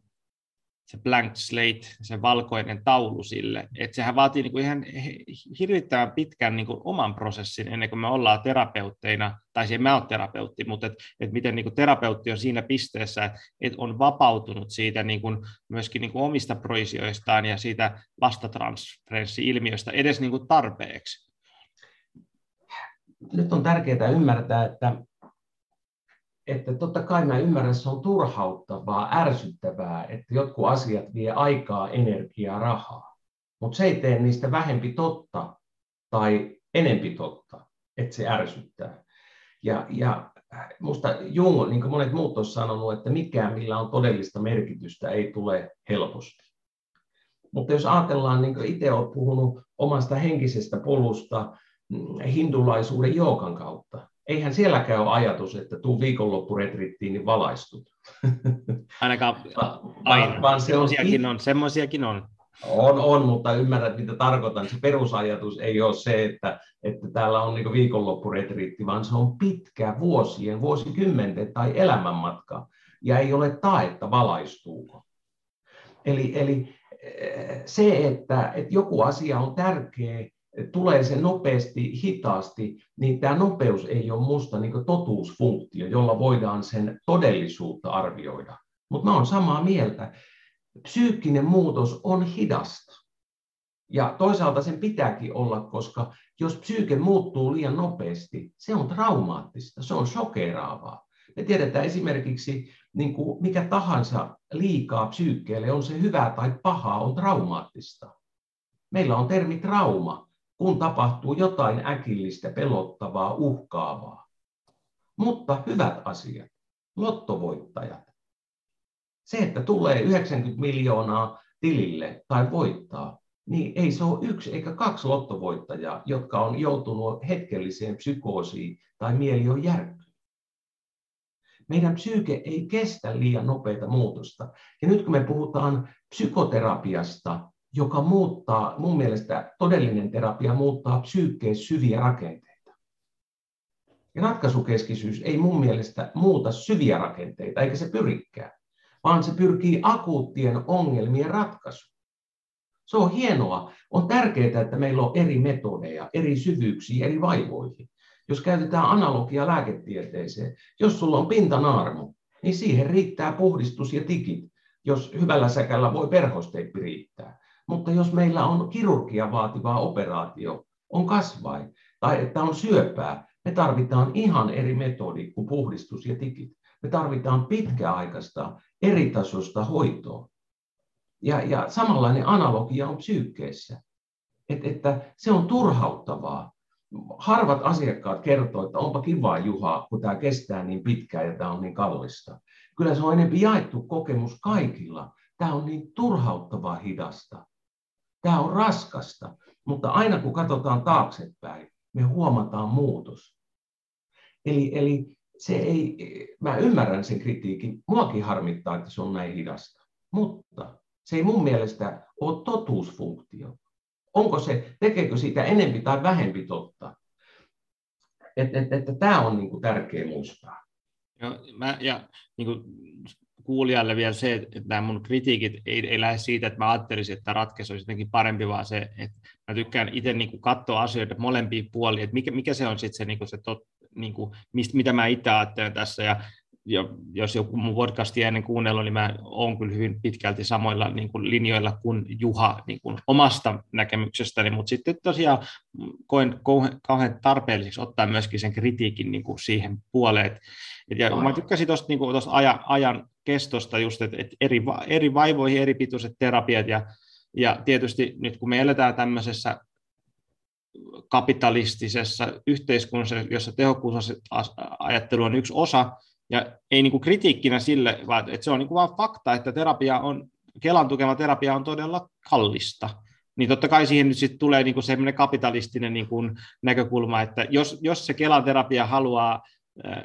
se blank slate, se valkoinen taulu sille. Että sehän vaatii niin kuin ihan hirvittävän pitkän niin kuin oman prosessin ennen kuin me ollaan terapeutteina, tai se mä ole terapeutti, mutta et, et miten niin kuin terapeutti on siinä pisteessä, että on vapautunut siitä niin kuin myöskin niin kuin omista proisioistaan ja siitä vastatransferenssi-ilmiöstä edes niin kuin tarpeeksi. Nyt on tärkeää ymmärtää, että että totta kai mä ymmärrän, että se on turhauttavaa, ärsyttävää, että jotkut asiat vie aikaa, energiaa, rahaa. Mutta se ei tee niistä vähempi totta tai enempi totta, että se ärsyttää. Ja, ja musta Jung, niin kuin monet muut ovat sanonut, että mikään, millä on todellista merkitystä, ei tule helposti. Mutta jos ajatellaan, niin kuin itse olen puhunut omasta henkisestä polusta hindulaisuuden jookan kautta, eihän sielläkään ole ajatus, että tuu viikonloppuretrittiin, niin valaistut. Ainakaan aina. Vaan se semmoisiakin on, semmoisiakin on. On, on, mutta ymmärrät, mitä tarkoitan. Se perusajatus ei ole se, että, että täällä on niin viikonloppuretriitti, vaan se on pitkä vuosien, vuosikymmenten tai elämänmatka, ja ei ole taetta valaistuuko. Eli, eli eh, se, että, että joku asia on tärkeä, tulee se nopeasti, hitaasti, niin tämä nopeus ei ole musta niin totuusfunktio, jolla voidaan sen todellisuutta arvioida. Mutta mä olen samaa mieltä. Psyykkinen muutos on hidasta. Ja toisaalta sen pitääkin olla, koska jos psyyke muuttuu liian nopeasti, se on traumaattista, se on shokeraavaa. Me tiedetään esimerkiksi, niin kuin mikä tahansa liikaa psyykkeelle, on se hyvää tai pahaa, on traumaattista. Meillä on termi trauma, kun tapahtuu jotain äkillistä, pelottavaa, uhkaavaa. Mutta hyvät asiat, lottovoittajat. Se, että tulee 90 miljoonaa tilille tai voittaa, niin ei se ole yksi eikä kaksi lottovoittajaa, jotka on joutunut hetkelliseen psykoosiin tai mieli on järkkynyt. Meidän psyyke ei kestä liian nopeita muutosta. Ja nyt kun me puhutaan psykoterapiasta, joka muuttaa, mun mielestä todellinen terapia muuttaa psyykkeen syviä rakenteita. Ja ratkaisukeskisyys ei mun mielestä muuta syviä rakenteita, eikä se pyrikään, vaan se pyrkii akuuttien ongelmien ratkaisuun. Se on hienoa. On tärkeää, että meillä on eri metodeja, eri syvyyksiä, eri vaivoihin. Jos käytetään analogia lääketieteeseen, jos sulla on pintanaarmu, niin siihen riittää puhdistus ja tikit, jos hyvällä säkällä voi perhosteippi riittää. Mutta jos meillä on kirurgia vaativaa operaatio, on kasvai tai että on syöpää, me tarvitaan ihan eri metodi kuin puhdistus ja tikit. Me tarvitaan pitkäaikaista eritasosta hoitoa. Ja, ja samanlainen analogia on psyykkeessä. Et, että se on turhauttavaa. Harvat asiakkaat kertoo, että onpa kivaa Juha, kun tämä kestää niin pitkään ja tämä on niin kallista. Kyllä se on enempi jaettu kokemus kaikilla. Tämä on niin turhauttavaa hidasta. Tämä on raskasta, mutta aina kun katsotaan taaksepäin, me huomataan muutos. Eli, eli se ei, mä ymmärrän sen kritiikin, muakin harmittaa, että se on näin hidasta, mutta se ei mun mielestä ole totuusfunktio. Onko se, tekeekö siitä enempi tai vähempi totta? Että et, et, tämä on niin kuin tärkeä muistaa. Ja, mä, ja niin kuulijalle vielä se, että nämä mun kritiikit ei, ei lähde siitä, että mä ajattelisin, että ratkaisu olisi jotenkin parempi, vaan se, että mä tykkään itse niin katsoa asioita molempiin puoliin, että mikä, mikä se on sitten se, niin kuin se tot, niin kuin, mistä, mitä mä itse ajattelen tässä, ja ja jos joku mun podcastia ennen kuunnellut, niin mä oon kyllä hyvin pitkälti samoilla niin kuin linjoilla kuin Juha niin kuin omasta näkemyksestäni, mutta sitten tosiaan koen kauhean tarpeelliseksi ottaa myöskin sen kritiikin niin kuin siihen puoleen. Et, ja mä tykkäsin tuosta niin kuin, ajan, ajan kestosta just, että, että eri, eri vaivoihin eri pituiset terapiat. Ja, ja tietysti nyt kun me eletään tämmöisessä kapitalistisessa yhteiskunnassa, jossa tehokkuusajattelu on yksi osa, ja ei niin kuin kritiikkinä sille, vaan että se on niin kuin vaan fakta, että terapia on, Kelan tukema terapia on todella kallista. Niin totta kai siihen nyt sitten tulee niin kuin sellainen kapitalistinen niin kuin näkökulma, että jos, jos se Kelan terapia haluaa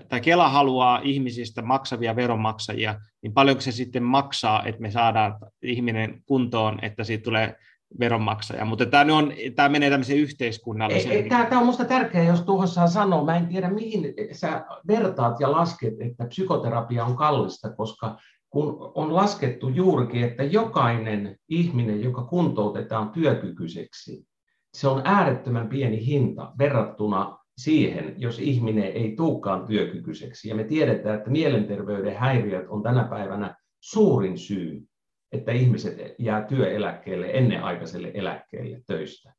tai Kela haluaa ihmisistä maksavia veronmaksajia, niin paljonko se sitten maksaa, että me saadaan ihminen kuntoon, että siitä tulee veronmaksaja, mutta tämä, on, tämä menee tämmöiseen yhteiskunnalliseen. Tämä, tämä on minusta tärkeää, jos tuohon saa sanoa. Mä en tiedä, mihin sä vertaat ja lasket, että psykoterapia on kallista, koska kun on laskettu juurikin, että jokainen ihminen, joka kuntoutetaan työkykyiseksi, se on äärettömän pieni hinta verrattuna siihen, jos ihminen ei tuukaan työkykyiseksi. Ja me tiedetään, että mielenterveyden häiriöt on tänä päivänä suurin syy että ihmiset jää työeläkkeelle ennenaikaiselle eläkkeelle töistä.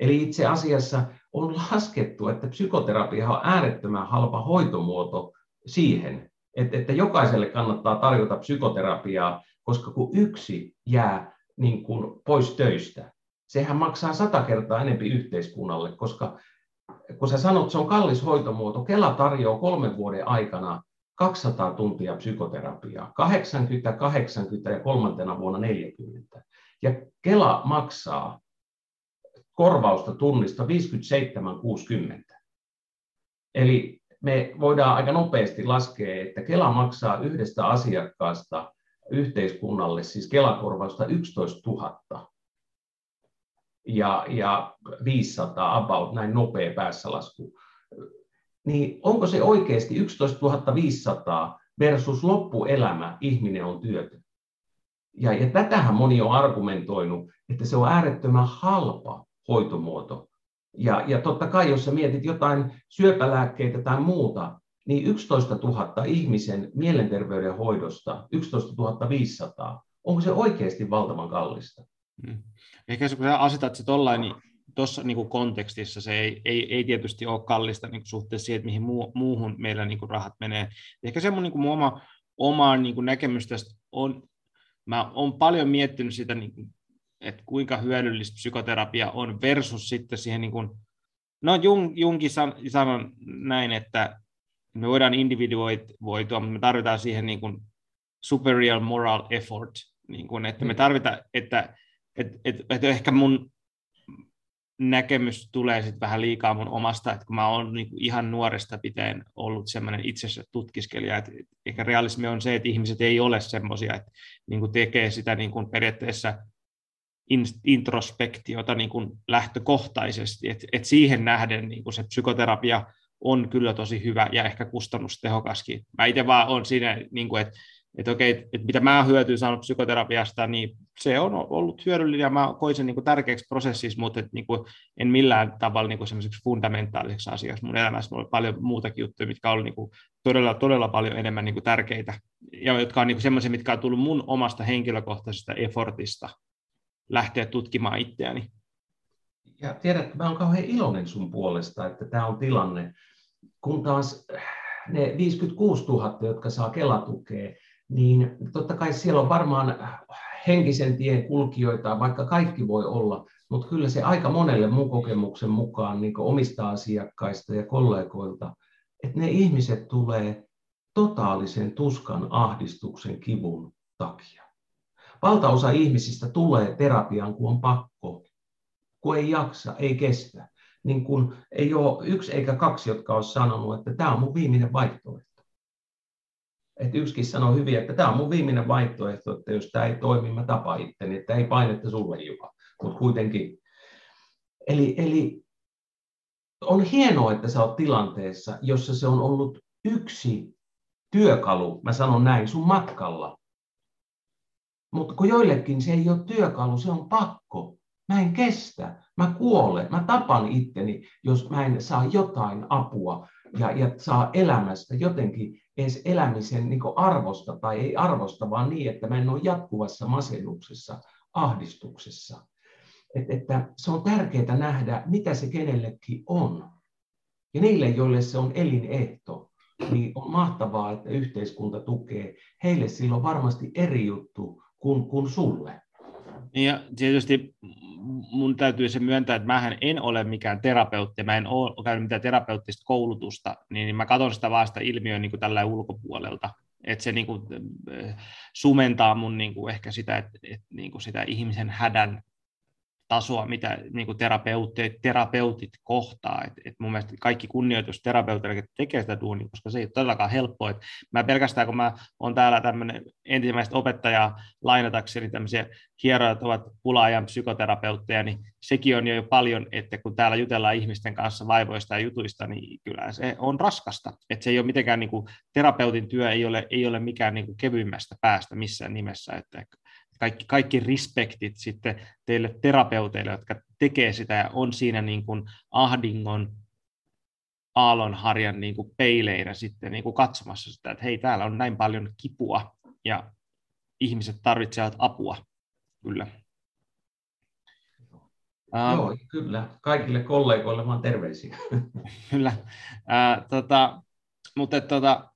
Eli itse asiassa on laskettu, että psykoterapia on äärettömän halpa hoitomuoto siihen, että, että jokaiselle kannattaa tarjota psykoterapiaa, koska kun yksi jää niin kuin pois töistä, sehän maksaa sata kertaa enempi yhteiskunnalle, koska kun sä sanot, että se on kallis hoitomuoto, Kela tarjoaa kolmen vuoden aikana 200 tuntia psykoterapiaa, 80, 80 ja kolmantena vuonna 40. Ja Kela maksaa korvausta tunnista 57,60. Eli me voidaan aika nopeasti laskea, että Kela maksaa yhdestä asiakkaasta yhteiskunnalle, siis Kelakorvausta 11 000 ja, ja 500 about, näin nopea päässä lasku niin onko se oikeasti 11 500 versus loppuelämä ihminen on työtön? Ja, ja tätähän moni on argumentoinut, että se on äärettömän halpa hoitomuoto. Ja, ja totta kai, jos sä mietit jotain syöpälääkkeitä tai muuta, niin 11 000 ihmisen mielenterveyden hoidosta, 11 500, onko se oikeasti valtavan kallista? Hmm. Ehkä kun sä asetat se tollain, niin tuossa niin kontekstissa se ei, ei, ei tietysti ole kallista niin suhteessa siihen, että mihin muu, muuhun meillä niin kuin rahat menee. Ehkä se mun, niin kuin mun oma, oma niin kuin näkemys tästä on, mä olen paljon miettinyt sitä, niin kuin, että kuinka hyödyllistä psykoterapia on versus sitten siihen, niin kuin, no Jung, Jungkin san, sanon näin, että me voidaan individuoitua, mutta me tarvitaan siihen niin kuin superior moral effort, niin kuin, että me mm. tarvitaan, että, että, että, että ehkä mun näkemys tulee sitten vähän liikaa mun omasta, että kun mä oon niin ihan nuoresta pitäen ollut semmoinen itsessä tutkiskelija, että ehkä realismi on se, että ihmiset ei ole semmoisia, että niin kuin tekee sitä niin kuin periaatteessa introspektiota niin kuin lähtökohtaisesti, että että siihen nähden niin kuin se psykoterapia on kyllä tosi hyvä ja ehkä kustannustehokaskin. Mä itse vaan on siinä, niin kuin, että että okei, että mitä mä hyötyä saanut psykoterapiasta, niin se on ollut hyödyllinen ja mä koin sen niin kuin tärkeäksi prosessissa, mutta niin kuin en millään tavalla niin kuin semmoiseksi fundamentaaliseksi asiaksi. Mun elämässä oli paljon muutakin juttuja, mitkä oli niin kuin todella, todella paljon enemmän niin kuin tärkeitä ja jotka on niin kuin semmoisia, mitkä on tullut mun omasta henkilökohtaisesta effortista lähteä tutkimaan itseäni. Ja tiedät, mä oon kauhean iloinen sun puolesta, että tämä on tilanne, kun taas ne 56 000, jotka saa Kelatukea, niin totta kai siellä on varmaan henkisen tien kulkijoita, vaikka kaikki voi olla, mutta kyllä se aika monelle mun kokemuksen mukaan niin omista asiakkaista ja kollegoilta, että ne ihmiset tulee totaalisen tuskan, ahdistuksen, kivun takia. Valtaosa ihmisistä tulee terapiaan, kun on pakko, kun ei jaksa, ei kestä. Niin kun ei ole yksi eikä kaksi, jotka on sanonut, että tämä on mun viimeinen vaihtoehto. Että yksikin sanoi hyvin, että tämä on mun viimeinen vaihtoehto, että jos tämä ei toimi, mä tapaan itteni, että ei painetta sulle Juha. Mutta kuitenkin. Eli, eli on hienoa, että sä oot tilanteessa, jossa se on ollut yksi työkalu, mä sanon näin, sun matkalla. Mutta kun joillekin se ei ole työkalu, se on pakko. Mä en kestä, mä kuolen, mä tapan itteni, jos mä en saa jotain apua ja, ja saa elämästä jotenkin edes elämisen niin arvosta tai ei arvosta, vaan niin, että mä en ole jatkuvassa masennuksessa, ahdistuksessa. Et, että se on tärkeää nähdä, mitä se kenellekin on. Ja niille, joille se on elinehto, niin on mahtavaa, että yhteiskunta tukee. Heille silloin varmasti eri juttu kuin, kuin sulle. Ja tietysti mun täytyy se myöntää, että mähän en ole mikään terapeutti, mä en ole käynyt mitään terapeuttista koulutusta, niin mä katson sitä vaan sitä ilmiöä niin kuin tällä ulkopuolelta. Että se niin kuin, äh, sumentaa mun niin kuin ehkä sitä, että, että niin kuin sitä ihmisen hädän tasoa, mitä niin kuin terapeutit, terapeutit kohtaa. Et, et mun mielestä kaikki kunnioitus terapeutille, että tekee sitä duunia, koska se ei ole todellakaan helppoa. Et mä pelkästään, kun mä olen täällä tämmöinen ensimmäistä opettajaa lainatakseni tämmöisiä hieroja, että ovat pulaajan psykoterapeutteja, niin sekin on jo paljon, että kun täällä jutellaan ihmisten kanssa vaivoista ja jutuista, niin kyllä se on raskasta. Että se ei ole mitenkään, niin kuin, terapeutin työ ei ole, ei ole mikään niin kuin kevyimmästä päästä missään nimessä, että kaikki, kaikki respektit sitten teille terapeuteille, jotka tekee sitä ja on siinä niin kuin ahdingon aallonharjan niin kuin peileinä sitten niin kuin katsomassa sitä, että hei, täällä on näin paljon kipua ja ihmiset tarvitsevat apua. Kyllä. Joo, kyllä. Kaikille kollegoille vaan terveisiä. Kyllä. Uh, tota, mutta tota,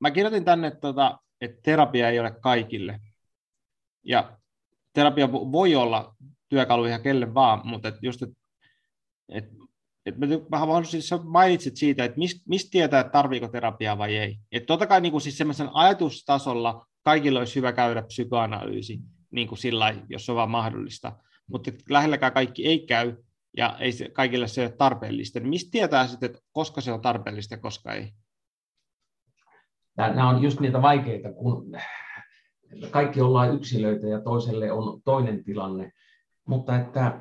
mä kirjoitin tänne, tota, että terapia ei ole kaikille. Ja terapia voi olla työkalu ihan kelle vaan, mutta et just, että et, et mä vähän haluaisin, siis mainitsit siitä, että mistä mist tietää, että tarviiko terapiaa vai ei. Että totta kai niin kuin siis semmoisen ajatustasolla kaikilla olisi hyvä käydä psykoanalyysi, niin kuin sillä jos on vaan mahdollista. Mutta lähelläkään kaikki ei käy, ja ei se, kaikille se ole tarpeellista. Niin mistä tietää sitten, että koska se on tarpeellista ja koska ei? Nämä on just niitä vaikeita, kun kaikki ollaan yksilöitä ja toiselle on toinen tilanne, mutta että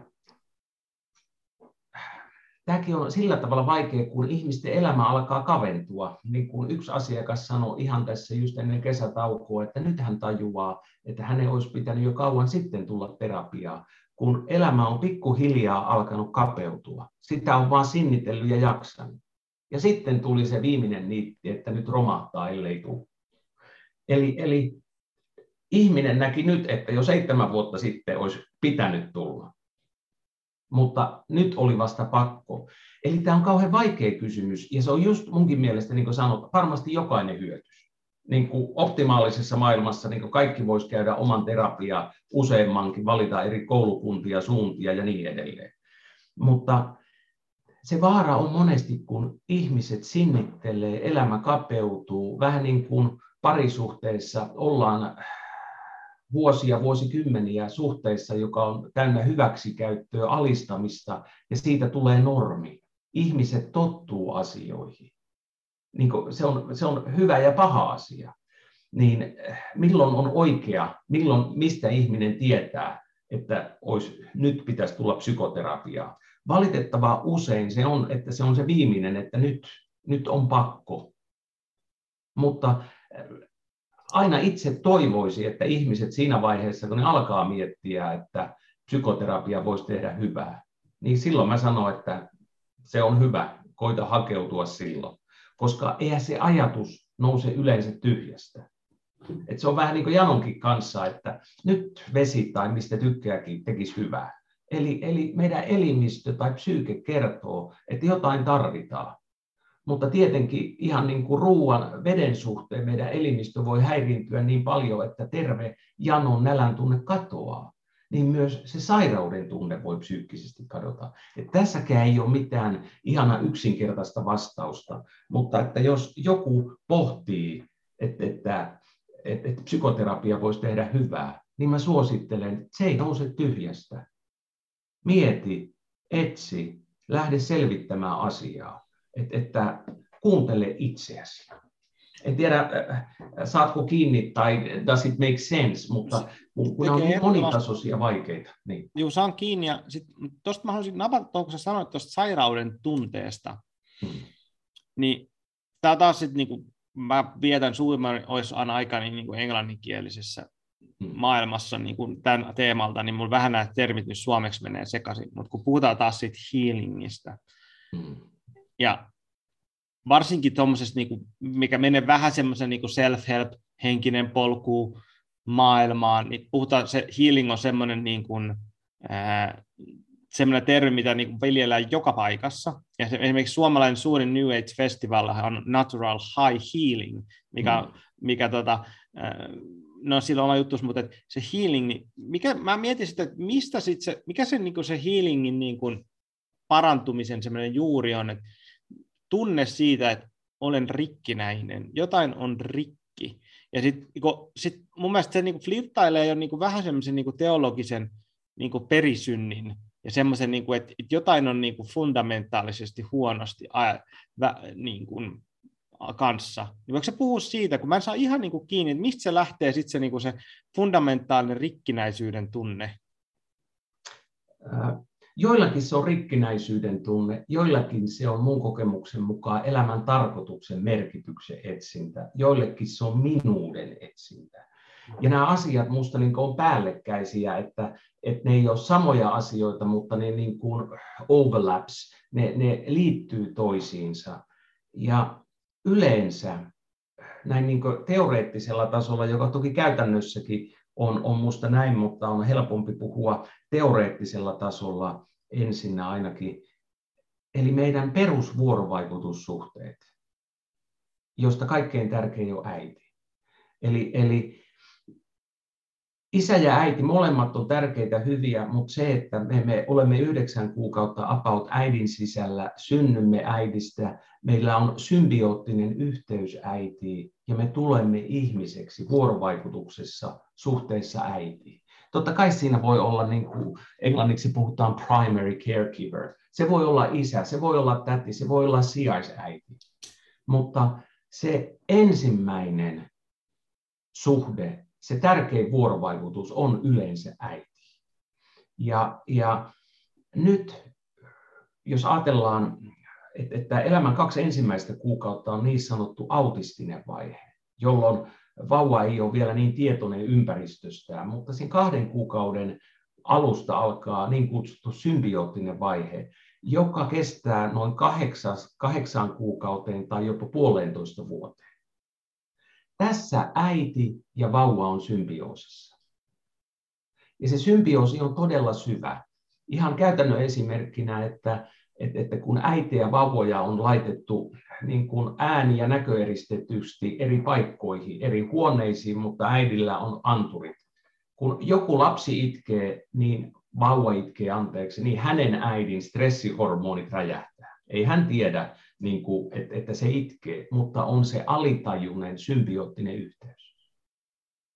tämäkin on sillä tavalla vaikea, kun ihmisten elämä alkaa kaventua. Niin kuin yksi asiakas sanoi ihan tässä just ennen kesätaukoa, että nyt hän tajuaa, että hänen olisi pitänyt jo kauan sitten tulla terapiaa, kun elämä on pikkuhiljaa alkanut kapeutua. Sitä on vaan sinnitellyt ja jaksanut. Ja sitten tuli se viimeinen niitti, että nyt romahtaa, ellei tule. Eli, eli ihminen näki nyt, että jo seitsemän vuotta sitten olisi pitänyt tulla. Mutta nyt oli vasta pakko. Eli tämä on kauhean vaikea kysymys, ja se on just munkin mielestä, niin kuin sanot, varmasti jokainen hyötys. Niin kuin optimaalisessa maailmassa niin kuin kaikki voisi käydä oman terapiaa useammankin, valita eri koulukuntia, suuntia ja niin edelleen. Mutta se vaara on monesti, kun ihmiset sinnittelee, elämä kapeutuu, vähän niin kuin parisuhteessa ollaan vuosia, vuosikymmeniä suhteissa, joka on täynnä hyväksikäyttöä, alistamista, ja siitä tulee normi. Ihmiset tottuu asioihin. Niin se, on, se on hyvä ja paha asia. Niin eh, milloin on oikea, milloin, mistä ihminen tietää, että olisi, nyt pitäisi tulla psykoterapiaa. Valitettavaa usein se on, että se on se viimeinen, että nyt, nyt on pakko. Mutta eh, aina itse toivoisi, että ihmiset siinä vaiheessa, kun ne alkaa miettiä, että psykoterapia voisi tehdä hyvää, niin silloin mä sanon, että se on hyvä, koita hakeutua silloin. Koska eihän se ajatus nouse yleensä tyhjästä. Et se on vähän niin kuin Janonkin kanssa, että nyt vesi tai mistä tykkääkin tekisi hyvää. Eli, eli meidän elimistö tai psyyke kertoo, että jotain tarvitaan. Mutta tietenkin ihan niin kuin ruoan, veden suhteen meidän elimistö voi häiriintyä niin paljon, että terve janon nälän tunne katoaa. Niin myös se sairauden tunne voi psyykkisesti kadota. Et tässäkään ei ole mitään ihana yksinkertaista vastausta, mutta että jos joku pohtii, että, että, että, että psykoterapia voisi tehdä hyvää, niin mä suosittelen, että se ei nouse tyhjästä. Mieti, etsi, lähde selvittämään asiaa että, että kuuntele itseäsi. En tiedä, äh, saatko kiinni tai does it make sense, mutta kun ne on niin monitasoisia vaikeita. Niin. Joo, saan kiinni. Ja tuosta mä haluaisin napata, kun sä sanoit tuosta sairauden tunteesta, hmm. niin tämä taas sitten, niin kuin, mä vietän suurimman osan aikani niin kuin englanninkielisessä hmm. maailmassa niin kuin tämän teemalta, niin mulla vähän nämä termit nyt suomeksi menee sekaisin, mutta kun puhutaan taas siitä healingista, hmm. Ja varsinkin tuommoisessa, niin mikä menee vähän semmoisen niin self-help, henkinen polku maailmaan, niin puhutaan, se healing on semmoinen niin kuin, ää, semmoinen termi, mitä niin kuin viljellään joka paikassa. Ja se, esimerkiksi suomalainen suurin New Age Festival on Natural High Healing, mikä, mm. mikä tota, no sillä on juttu, mutta se healing, niin mikä, mä mietin sitä, että mistä sit se, mikä se, niin kuin se healingin niin kuin parantumisen semmoinen juuri on, että tunne siitä, että olen rikkinäinen, jotain on rikki. Ja sitten niin sit mun mielestä se niin flirttailee jo niin vähän semmoisen niin teologisen niin perisynnin ja semmoisen, niin että, että jotain on niin fundamentaalisesti huonosti ää, vä, niin kuin, kanssa. Niin voiko se puhua siitä, kun mä en saa ihan niin kuin kiinni, että mistä se lähtee sitten se, niin se fundamentaalinen rikkinäisyyden tunne? Joillakin se on rikkinäisyyden tunne, joillakin se on mun kokemuksen mukaan elämän tarkoituksen merkityksen etsintä, joillekin se on minuuden etsintä. Ja nämä asiat minusta niin on päällekkäisiä, että, että ne ei ole samoja asioita, mutta ne niin kuin overlaps, ne, ne liittyy toisiinsa. Ja yleensä näin niin teoreettisella tasolla, joka toki käytännössäkin on, on musta näin, mutta on helpompi puhua teoreettisella tasolla ensinnä ainakin. Eli meidän perusvuorovaikutussuhteet, josta kaikkein tärkein on äiti. Eli, eli isä ja äiti, molemmat on tärkeitä, hyviä, mutta se, että me, me olemme yhdeksän kuukautta apaut äidin sisällä, synnymme äidistä, meillä on symbioottinen yhteys äitiin ja me tulemme ihmiseksi vuorovaikutuksessa suhteessa äitiin. Totta kai siinä voi olla, niin kuin englanniksi puhutaan primary caregiver. Se voi olla isä, se voi olla täti, se voi olla sijaisäiti. Mutta se ensimmäinen suhde, se tärkein vuorovaikutus on yleensä äiti. Ja, ja nyt, jos ajatellaan, että, elämän kaksi ensimmäistä kuukautta on niin sanottu autistinen vaihe, jolloin vauva ei ole vielä niin tietoinen ympäristöstään, mutta siinä kahden kuukauden alusta alkaa niin kutsuttu symbioottinen vaihe, joka kestää noin kahdeksaan kuukauteen tai jopa puolentoista vuoteen. Tässä äiti ja vauva on symbioosissa. Ja se symbioosi on todella syvä. Ihan käytännön esimerkkinä, että, että, että kun äitiä ja vauvoja on laitettu niin kuin ääni- ja näköeristetysti eri paikkoihin, eri huoneisiin, mutta äidillä on anturit. Kun joku lapsi itkee, niin vauva itkee anteeksi, niin hänen äidin stressihormonit räjähtää. Ei hän tiedä, niin kuin, että, että se itkee, mutta on se alitajuinen symbioottinen yhteys.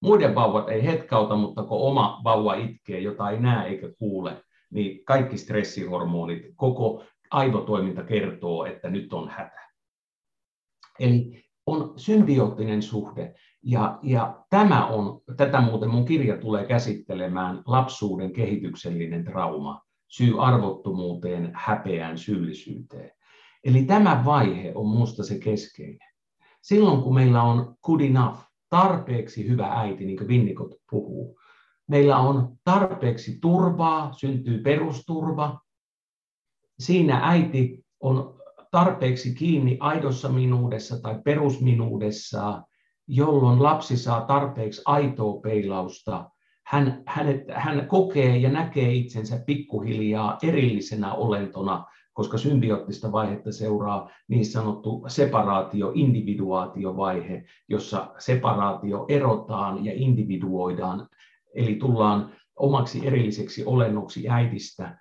Muiden vauvat ei hetkauta, mutta kun oma vauva itkee, jota ei näe eikä kuule, niin kaikki stressihormonit, koko aivotoiminta kertoo, että nyt on hätä. Eli on symbioottinen suhde. Ja, ja tämä on, tätä muuten mun kirja tulee käsittelemään lapsuuden kehityksellinen trauma, syy arvottomuuteen, häpeään, syyllisyyteen. Eli tämä vaihe on minusta se keskeinen. Silloin kun meillä on good enough, tarpeeksi hyvä äiti, niin kuin Vinnikot puhuu, meillä on tarpeeksi turvaa, syntyy perusturva. Siinä äiti on tarpeeksi kiinni aidossa minuudessa tai perusminuudessa, jolloin lapsi saa tarpeeksi aitoa peilausta. Hän, hänet, hän kokee ja näkee itsensä pikkuhiljaa erillisenä olentona, koska symbioottista vaihetta seuraa niin sanottu separaatio, individuaatiovaihe, jossa separaatio erotaan ja individuoidaan, eli tullaan omaksi erilliseksi olennoksi äidistä,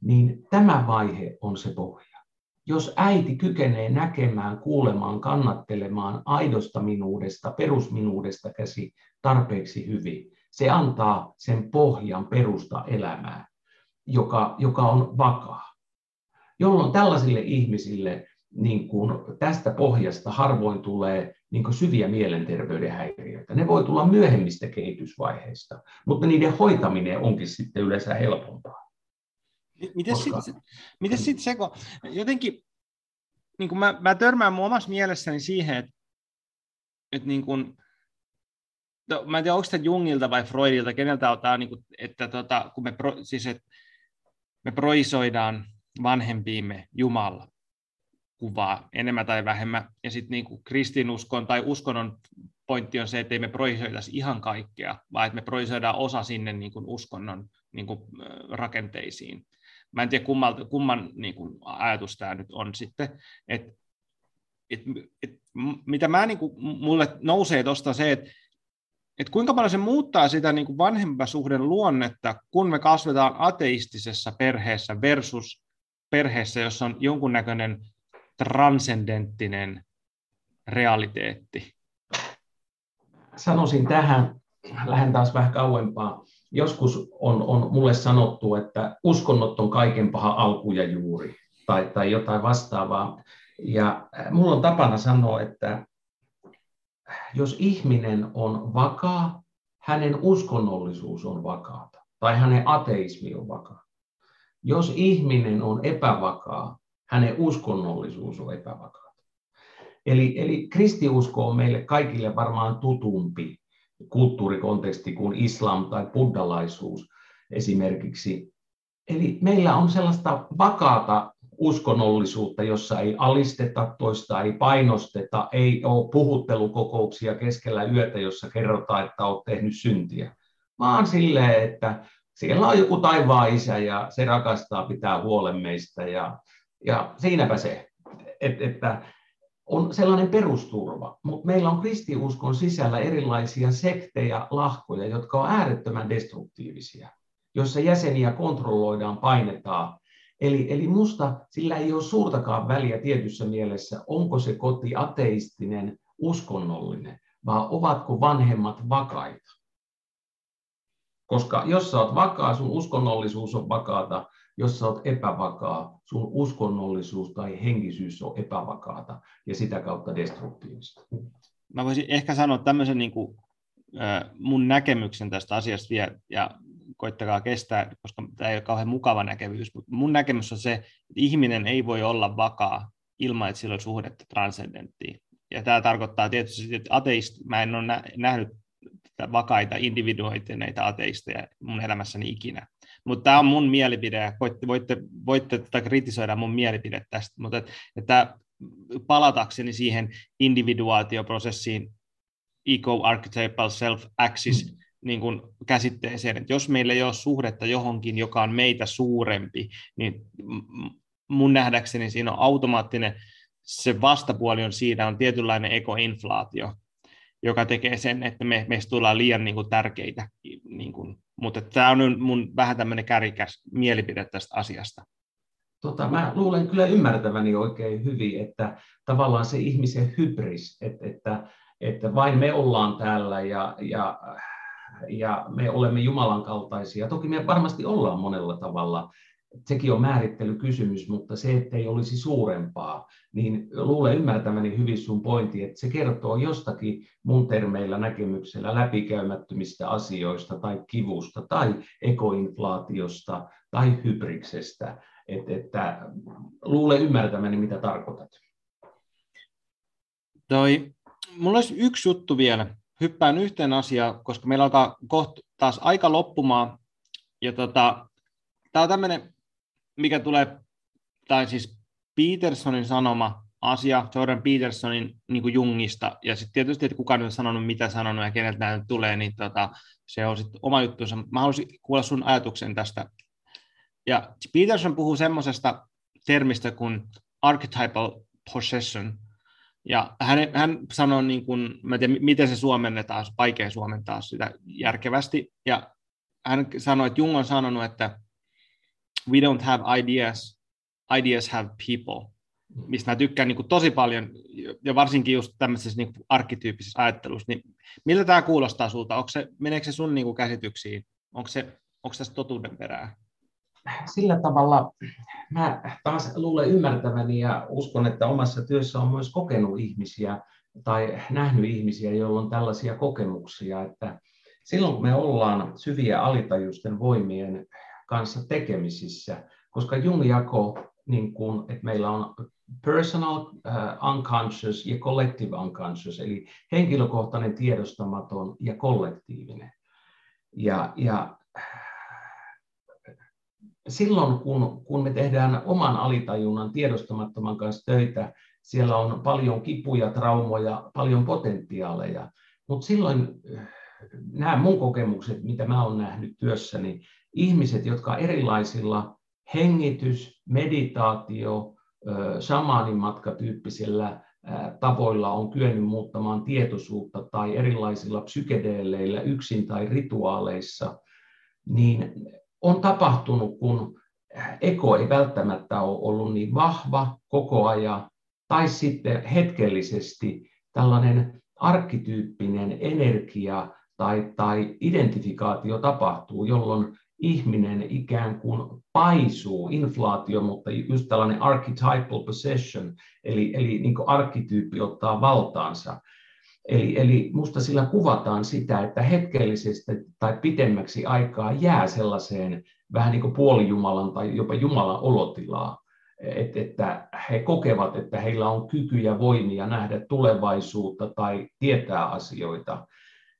niin tämä vaihe on se pohja. Jos äiti kykenee näkemään, kuulemaan, kannattelemaan aidosta minuudesta, perusminuudesta käsi tarpeeksi hyvin, se antaa sen pohjan perusta elämää, joka, joka on vakaa. Jolloin tällaisille ihmisille niin kuin tästä pohjasta harvoin tulee niin kuin syviä mielenterveyden häiriöitä. Ne voi tulla myöhemmistä kehitysvaiheista, mutta niiden hoitaminen onkin sitten yleensä helpompaa. Miten koska... sitten miten sit se, kun jotenkin niin kuin mä, mä törmään mun omassa mielessäni siihen, että, että niin kuin, to, mä en tiedä, onko tämä Jungilta vai Freudilta, keneltä ottaa, niin kuin, että tota, kun me, pro, siis, että me proisoidaan vanhempiimme Jumala kuvaa enemmän tai vähemmän, ja sitten niin kristinuskon tai uskonnon pointti on se, että ei me proisoitaisi ihan kaikkea, vaan että me proisoidaan osa sinne niin kuin uskonnon niin kuin, rakenteisiin. Mä en tiedä kumman, kumman niin kuin ajatus tämä nyt on sitten, että et, et, mitä mä, niin kuin, mulle nousee tuosta se, että et kuinka paljon se muuttaa sitä niin kuin vanhempasuhden luonnetta, kun me kasvetaan ateistisessa perheessä versus perheessä, jossa on jonkunnäköinen transcendenttinen realiteetti. Sanoisin tähän, lähden taas vähän kauempaa joskus on, on mulle sanottu, että uskonnot on kaiken paha alku ja juuri tai, tai jotain vastaavaa. Ja äh, mulla on tapana sanoa, että jos ihminen on vakaa, hänen uskonnollisuus on vakaata tai hänen ateismi on vakaa. Jos ihminen on epävakaa, hänen uskonnollisuus on epävakaa. Eli, eli kristiusko on meille kaikille varmaan tutumpi kulttuurikonteksti kuin islam tai buddhalaisuus esimerkiksi. Eli meillä on sellaista vakaata uskonnollisuutta, jossa ei alisteta toista, ei painosteta, ei ole puhuttelukokouksia keskellä yötä, jossa kerrotaan, että olet tehnyt syntiä, vaan silleen, että siellä on joku taivaan isä ja se rakastaa pitää huolen meistä ja, ja siinäpä se, että, että on sellainen perusturva, mutta meillä on kristiuskon sisällä erilaisia sektejä, lahkoja, jotka on äärettömän destruktiivisia, jossa jäseniä kontrolloidaan, painetaan. Eli, eli musta sillä ei ole suurtakaan väliä tietyssä mielessä, onko se koti ateistinen, uskonnollinen, vaan ovatko vanhemmat vakaita. Koska jos sä oot vakaa, sun uskonnollisuus on vakaata, jos sä oot epävakaa, sun uskonnollisuus tai henkisyys on epävakaata ja sitä kautta destruktiivista. Mä voisin ehkä sanoa tämmöisen niin kuin, mun näkemyksen tästä asiasta vielä, ja koittakaa kestää, koska tämä ei ole kauhean mukava näkemys, mutta mun näkemys on se, että ihminen ei voi olla vakaa ilman, että sillä on suhdetta transcendenttiin. Ja tämä tarkoittaa tietysti, että ateist, mä en ole nähnyt vakaita individuoituneita ateisteja mun elämässäni ikinä. Mutta tämä on mun mielipide, voitte, voitte, voitte tätä kritisoida mun mielipide tästä, mutta että, että palatakseni siihen individuaatioprosessiin, eco-archetypal self-axis, mm. niin kuin käsitteeseen, että jos meillä ei ole suhdetta johonkin, joka on meitä suurempi, niin mun nähdäkseni siinä on automaattinen, se vastapuoli on siinä, on tietynlainen ekoinflaatio, joka tekee sen, että me, meistä tullaan liian niin kuin, tärkeitä niin kuin, mutta tämä on mun vähän tämmöinen kärikäs mielipide tästä asiasta. Tota, mä luulen kyllä ymmärtäväni oikein hyvin, että tavallaan se ihmisen hybris, että, että, että vain me ollaan täällä ja, ja, ja me olemme Jumalan kaltaisia. Toki me varmasti ollaan monella tavalla, sekin on määrittelykysymys, mutta se, että ei olisi suurempaa, niin luulen ymmärtämäni hyvin sun pointti, että se kertoo jostakin mun termeillä näkemyksellä läpikäymättömistä asioista tai kivusta tai ekoinflaatiosta tai hybriksestä, että, että luulen ymmärtämäni, mitä tarkoitat. Toi, mulla olisi yksi juttu vielä. Hyppään yhteen asiaan, koska meillä alkaa kohta taas aika loppumaan. Ja tota, tämä on tämmöinen, mikä tulee, tai siis Petersonin sanoma asia, Jordan Petersonin niin kuin Jungista, ja sitten tietysti, että kukaan on sanonut, mitä sanonut ja keneltä näitä tulee, niin tota, se on sitten oma juttuunsa. Mä haluaisin kuulla sun ajatuksen tästä. Ja Peterson puhuu semmoisesta termistä kuin archetypal possession, ja hän, hän sanoi, niin kuin, mä en tiedä, miten se suomennetaan, vaikea suomentaa sitä järkevästi, ja hän sanoi, että Jung on sanonut, että we don't have ideas, ideas have people, mistä mä tykkään niin kuin tosi paljon, ja varsinkin just tämmöisessä niin kuin arkkityyppisessä ajattelussa, niin miltä tämä kuulostaa sulta? Onko se, meneekö se sun niin kuin käsityksiin? Onko, se, onko tässä totuuden perää? Sillä tavalla mä taas luulen ymmärtäväni ja uskon, että omassa työssä on myös kokenut ihmisiä tai nähnyt ihmisiä, joilla on tällaisia kokemuksia, että silloin kun me ollaan syviä alitajuisten voimien kanssa tekemisissä, koska Jung jako, niin kuin, että meillä on personal uh, unconscious ja collective unconscious, eli henkilökohtainen tiedostamaton ja kollektiivinen. Ja, ja silloin, kun, kun me tehdään oman alitajunnan tiedostamattoman kanssa töitä, siellä on paljon kipuja, traumoja, paljon potentiaaleja. Mutta silloin nämä mun kokemukset, mitä mä olen nähnyt työssäni, ihmiset, jotka erilaisilla hengitys, meditaatio, shamaanimatkatyyppisillä tavoilla on kyennyt muuttamaan tietoisuutta tai erilaisilla psykedeeleillä yksin tai rituaaleissa, niin on tapahtunut, kun eko ei välttämättä ole ollut niin vahva koko ajan, tai sitten hetkellisesti tällainen arkkityyppinen energia tai, tai identifikaatio tapahtuu, jolloin ihminen ikään kuin paisuu, inflaatio, mutta just tällainen archetypal possession, eli, eli niin arkkityyppi ottaa valtaansa. Eli, eli musta sillä kuvataan sitä, että hetkellisesti tai pitemmäksi aikaa jää sellaiseen vähän niin kuin puolijumalan tai jopa Jumalan olotilaa, että, että he kokevat, että heillä on kykyjä, voimia nähdä tulevaisuutta tai tietää asioita.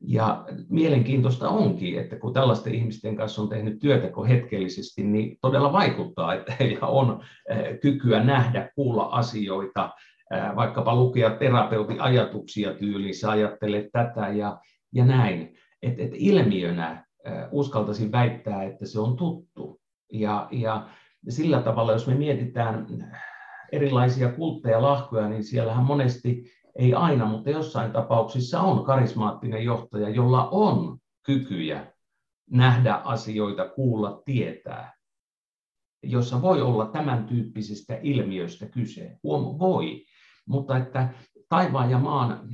Ja mielenkiintoista onkin, että kun tällaisten ihmisten kanssa on tehnyt työtä hetkellisesti, niin todella vaikuttaa, että heillä on eh, kykyä nähdä, kuulla asioita, vaikkapa lukea terapeutin ajatuksia tyylissä, ajattele tätä ja, ja näin. Et, et ilmiönä uskaltaisin väittää, että se on tuttu. Ja, ja sillä tavalla, jos me mietitään erilaisia kultteja, lahkoja, niin siellähän monesti, ei aina, mutta jossain tapauksissa on karismaattinen johtaja, jolla on kykyjä nähdä asioita, kuulla, tietää, jossa voi olla tämän tyyppisistä ilmiöistä kyse. Huom, voi mutta että taivaan ja maan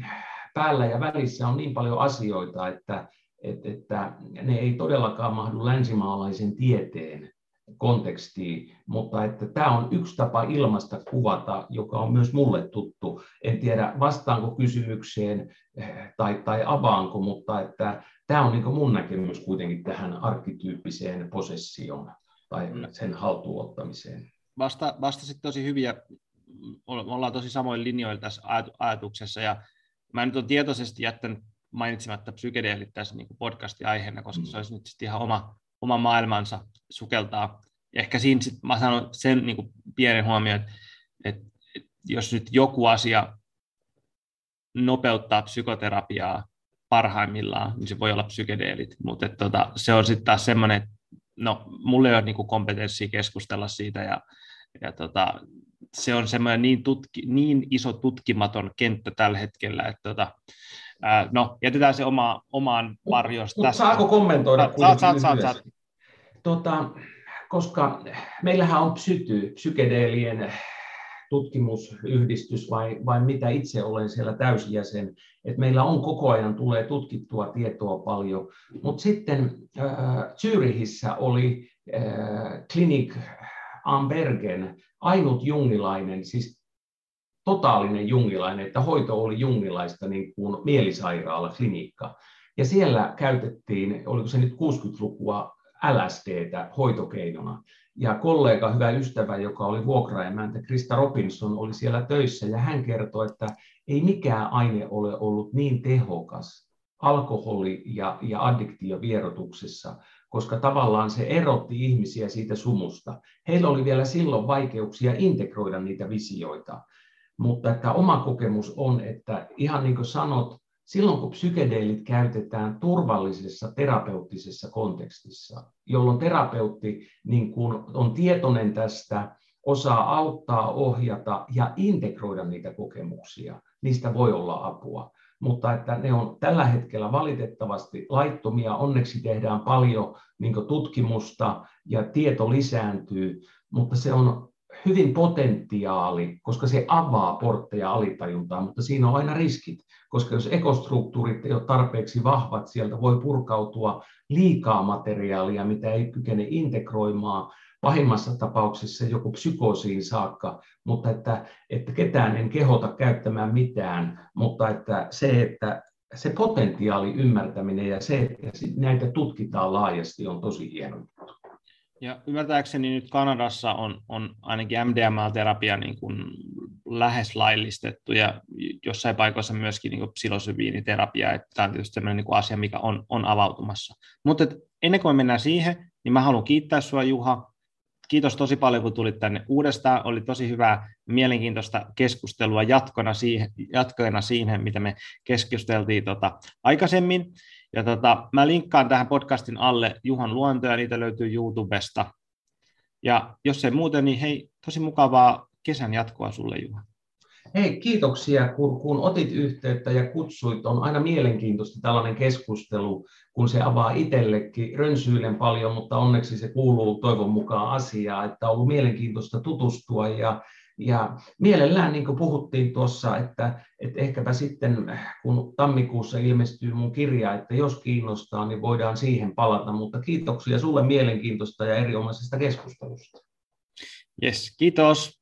päällä ja välissä on niin paljon asioita, että, että, että ne ei todellakaan mahdu länsimaalaisen tieteen kontekstiin, mutta että tämä on yksi tapa ilmasta kuvata, joka on myös mulle tuttu. En tiedä vastaanko kysymykseen eh, tai, tai avaanko, mutta että tämä on niin mun näkemys kuitenkin tähän arkkityyppiseen posessioon tai sen haltuunottamiseen. Vasta, vastasit tosi hyviä ollaan tosi samoin linjoilla tässä ajatuksessa, ja mä nyt olen tietoisesti jättänyt mainitsematta psykedeelit tässä niin podcastin aiheena, koska mm. se olisi nyt sitten ihan oma, oma maailmansa sukeltaa. Ehkä siinä sit mä sanon sen niin pienen huomioon, että, että, jos nyt joku asia nopeuttaa psykoterapiaa parhaimmillaan, niin se voi olla psykedeelit, mutta että, tota, se on sitten taas semmoinen, että no, mulla ei ole niin kompetenssia keskustella siitä, ja, ja tota, se on semmoinen niin, tutki, niin iso tutkimaton kenttä tällä hetkellä, että tota, no, jätetään se oma, omaan varjoon. Saako kommentoida? Saat, saat, saat, saat. Tota, koska meillähän on psyty, psykedeelien tutkimusyhdistys vai, vai mitä itse olen siellä täysjäsen. Et meillä on koko ajan tulee tutkittua tietoa paljon. Mutta sitten äh, Zyrihissä oli äh, Clinic Ambergen ainut jungilainen, siis totaalinen jungilainen, että hoito oli jungilaista niin kuin mielisairaala, klinikka. Ja siellä käytettiin, oliko se nyt 60-lukua, LSDtä hoitokeinona. Ja kollega, hyvä ystävä, joka oli vuokraemäntä, Krista Robinson, oli siellä töissä ja hän kertoi, että ei mikään aine ole ollut niin tehokas alkoholi- ja, ja addiktiovierotuksessa, koska tavallaan se erotti ihmisiä siitä sumusta. Heillä oli vielä silloin vaikeuksia integroida niitä visioita, mutta että oma kokemus on, että ihan niin kuin sanot, silloin kun psykedeelit käytetään turvallisessa terapeuttisessa kontekstissa, jolloin terapeutti niin kuin on tietoinen tästä, osaa auttaa, ohjata ja integroida niitä kokemuksia, niistä voi olla apua. Mutta että ne on tällä hetkellä valitettavasti laittomia, onneksi tehdään paljon niin tutkimusta ja tieto lisääntyy, mutta se on hyvin potentiaali, koska se avaa portteja alitajuntaan, mutta siinä on aina riskit, koska jos ekostruktuurit ei ole tarpeeksi vahvat, sieltä voi purkautua liikaa materiaalia, mitä ei kykene integroimaan, pahimmassa tapauksessa joku psykoosiin saakka, mutta että, että ketään en kehota käyttämään mitään, mutta että se, että se potentiaali ymmärtäminen ja se, että näitä tutkitaan laajasti, on tosi hieno juttu. Ja ymmärtääkseni nyt Kanadassa on, on ainakin MDMA-terapia niin kuin lähes laillistettu ja jossain paikoissa myöskin niin psilosybiiniterapia, että tämä on tietysti sellainen niin kuin asia, mikä on, on avautumassa. Mutta ennen kuin me mennään siihen, niin mä haluan kiittää sinua Juha. Kiitos tosi paljon, kun tulit tänne uudestaan. Oli tosi hyvää, mielenkiintoista keskustelua jatkona siihen, jatkona siihen mitä me keskusteltiin tota, aikaisemmin. Ja tota, mä linkkaan tähän podcastin alle Juhan luontoja, niitä löytyy YouTubesta. Ja jos ei muuten, niin hei, tosi mukavaa kesän jatkoa sulle Juha. Hei, kiitoksia, kun, kun otit yhteyttä ja kutsuit. On aina mielenkiintoista tällainen keskustelu, kun se avaa itsellekin. Rönsyilen paljon, mutta onneksi se kuuluu toivon mukaan asiaa, että on ollut mielenkiintoista tutustua ja ja mielellään, niin kuin puhuttiin tuossa, että, että ehkäpä sitten, kun tammikuussa ilmestyy mun kirja, että jos kiinnostaa, niin voidaan siihen palata. Mutta kiitoksia sulle mielenkiintoista ja erinomaisesta keskustelusta. Yes, kiitos.